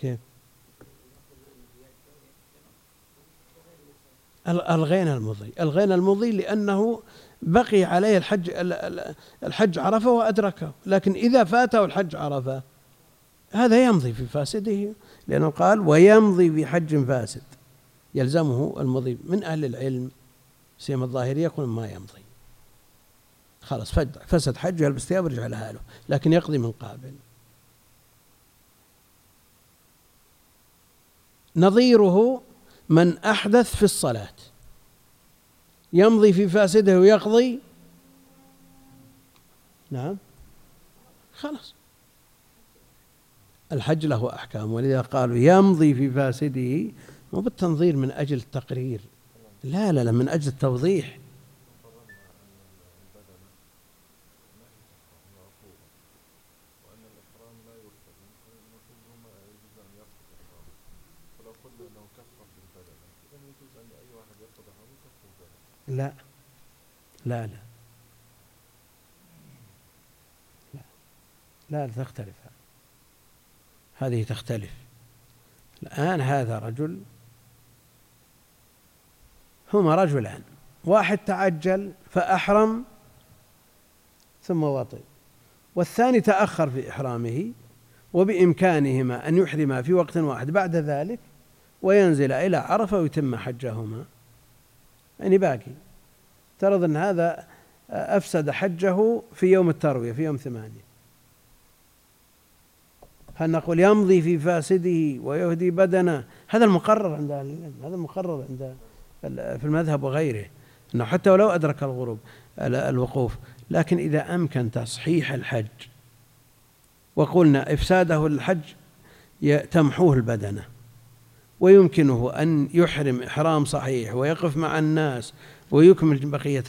كيف؟ الغين المضي. الغين المضي لأنه بقي عليه الحج الحج عرفة وأدركه. لكن إذا فاته الحج عرفة هذا يمضي في فاسده لأنه قال ويمضي في حج فاسد. يلزمه المضي من أهل العلم سيما الظاهرية يقول ما يمضي. خلاص فسد حج يلبس ثياب ويرجع لحاله لكن يقضي من قابل. نظيره من أحدث في الصلاة. يمضي في فاسده ويقضي؟ نعم. خلاص. الحج له أحكام ولذا قالوا يمضي في فاسده مو بالتنظير من أجل التقرير. لا لا لا من أجل التوضيح. لا لا لا. لا لا تختلف. هذه تختلف. الآن هذا رجل هما رجلان. واحد تعجل فأحرم ثم وطئ والثاني تأخر في إحرامه وبإمكانهما أن يحرما في وقت واحد. بعد ذلك وينزل إلى عرفة ويتم حجهما. يعني باقي. افترض أن هذا أفسد حجه في يوم التروية في يوم ثمانية. هل نقول يمضي في فاسده ويهدي بدنه؟ هذا المقرر عند أهل العلم هذا المقرر عند في المذهب وغيره أنه حتى ولو أدرك الغروب الوقوف لكن إذا أمكن تصحيح الحج وقلنا إفساده الحج تمحوه البدنة. ويمكنه أن يحرم إحرام صحيح ويقف مع الناس ويكمل بقية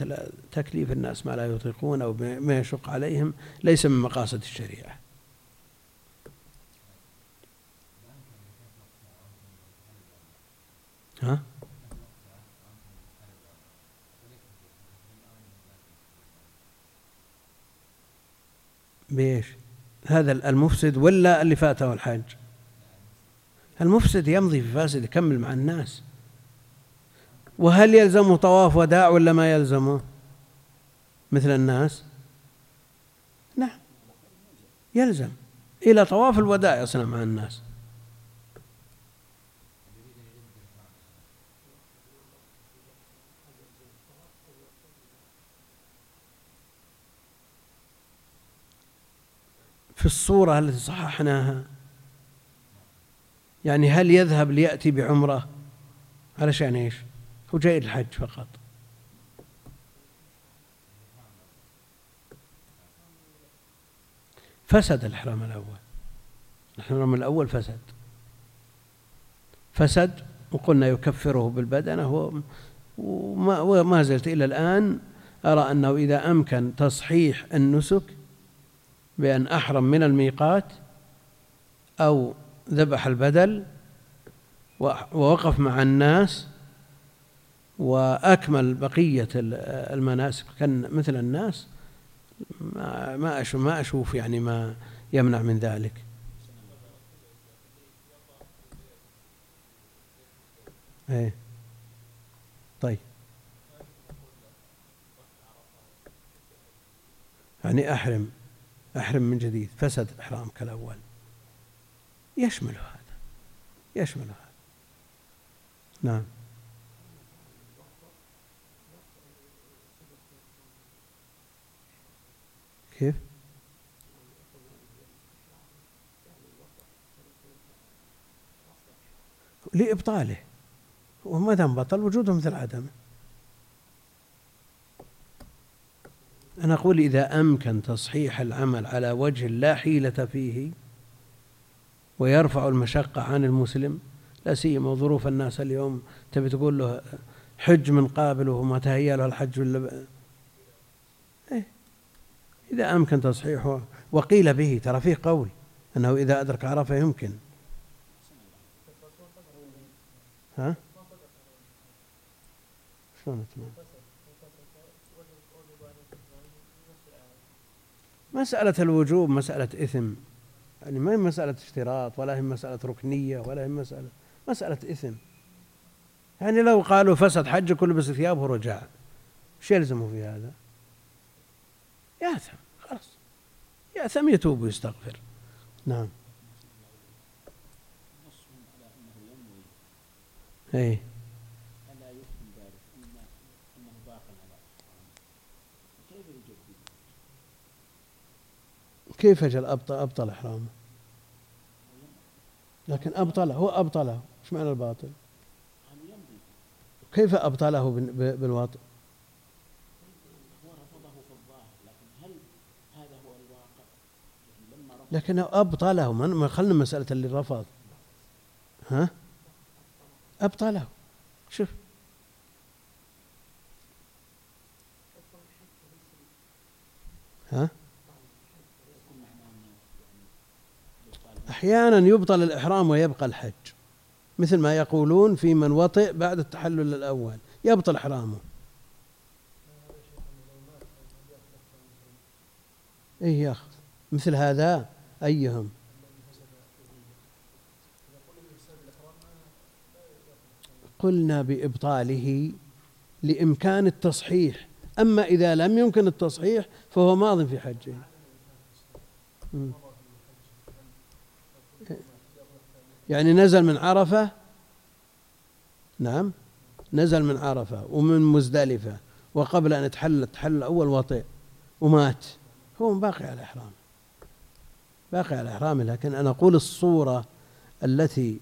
تكليف الناس ما لا يطيقون أو ما يشق عليهم ليس من مقاصد الشريعة. ها؟ بإيش؟ هذا المفسد ولا اللي فاته الحج؟ المفسد يمضي في فاسد يكمل مع الناس وهل يلزمه طواف وداع ولا ما يلزمه مثل الناس نعم يلزم إلى طواف الوداع يصنع مع الناس في الصورة التي صححناها؟ يعني هل يذهب ليأتي بعمرة؟ علشان إيش؟ هو جاي الحج فقط. فسد الإحرام الأول. الإحرام الأول فسد. فسد وقلنا يكفره بالبدنة وما, وما زلت إلى الآن أرى أنه إذا أمكن تصحيح النسك بأن أحرم من الميقات أو ذبح البدل ووقف مع الناس وأكمل بقية المناسك. كان مثل الناس ما أشوف ما أشوف يعني ما يمنع من ذلك. إيه. طيب. يعني أحرم. أحرم من جديد. فسد إحرامك الأول. يشمل هذا. يشمل هذا. نعم. كيف؟ لإبطاله. وما دام بطل؟ وجوده مثل عدمه. أنا أقول إذا أمكن تصحيح العمل على وجه لا حيلة فيه ويرفع المشقة عن المسلم لا سيما ظروف الناس اليوم تبي تقول له حج من قابل وما تهيأ له الحج ولا إيه. إذا أمكن تصحيحه وقيل به ترى فيه قول أنه إذا أدرك عرفة يمكن. ها؟ شلون مسألة الوجوب مسألة إثم. يعني ما هي مسألة اشتراط ولا هي مسألة ركنية ولا هي مسألة مسألة إثم. يعني لو قالوا فسد حج كل بس ثيابه ورجع إيش يلزمه في هذا؟ يأثم خلاص. يأثم يتوب ويستغفر. نعم. إيه. كيف أجل أبطل, أبطل إحرامه؟ لكن أبطله هو أبطله إيش معنى الباطل؟ كيف أبطله بالوطء لكنه أبطله ما خلنا مسألة اللي رفض. ها؟ أبطله. شوف. ها؟ أحيانا يبطل الإحرام ويبقى الحج. مثل ما يقولون في من وطئ بعد التحلل الأول يبطل إحرامه. إيه ياخذ مثل هذا أيهم؟ قلنا بإبطاله لإمكان التصحيح. أما إذا لم يمكن التصحيح فهو ماض في حجه. يعني نزل من عرفة. نعم نزل من عرفة ومن مزدلفة وقبل أن يتحلل التحلل الأول وطئ ومات. هو باقي على إحرامه. باقي على إحرامه لكن أنا أقول الصورة التي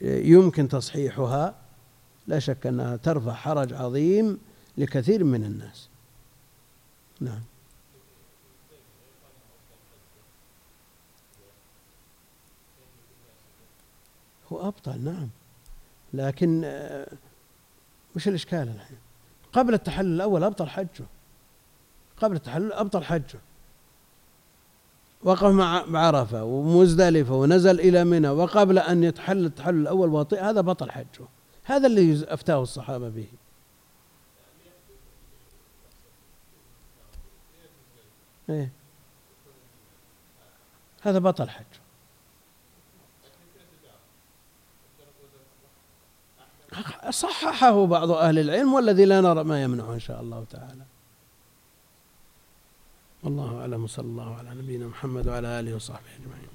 يمكن تصحيحها لا شك أنها ترفع حرج عظيم لكثير من الناس. نعم. هو أبطل نعم. لكن آه، وش الإشكال الحين. قبل التحلل الأول أبطل حجه. قبل التحلل أبطل حجه. وقف مع عرفة ومزدلفة ونزل إلى منى وقبل أن يتحلل التحلل الأول واطئ هذا بطل حجه. هذا اللي أفتاه الصحابة به. إيه. هذا بطل حج صححه بعض أهل العلم والذي لا نرى ما يمنعه إن شاء الله تعالى. والله أعلم وصلى الله على نبينا محمد وعلى آله وصحبه أجمعين.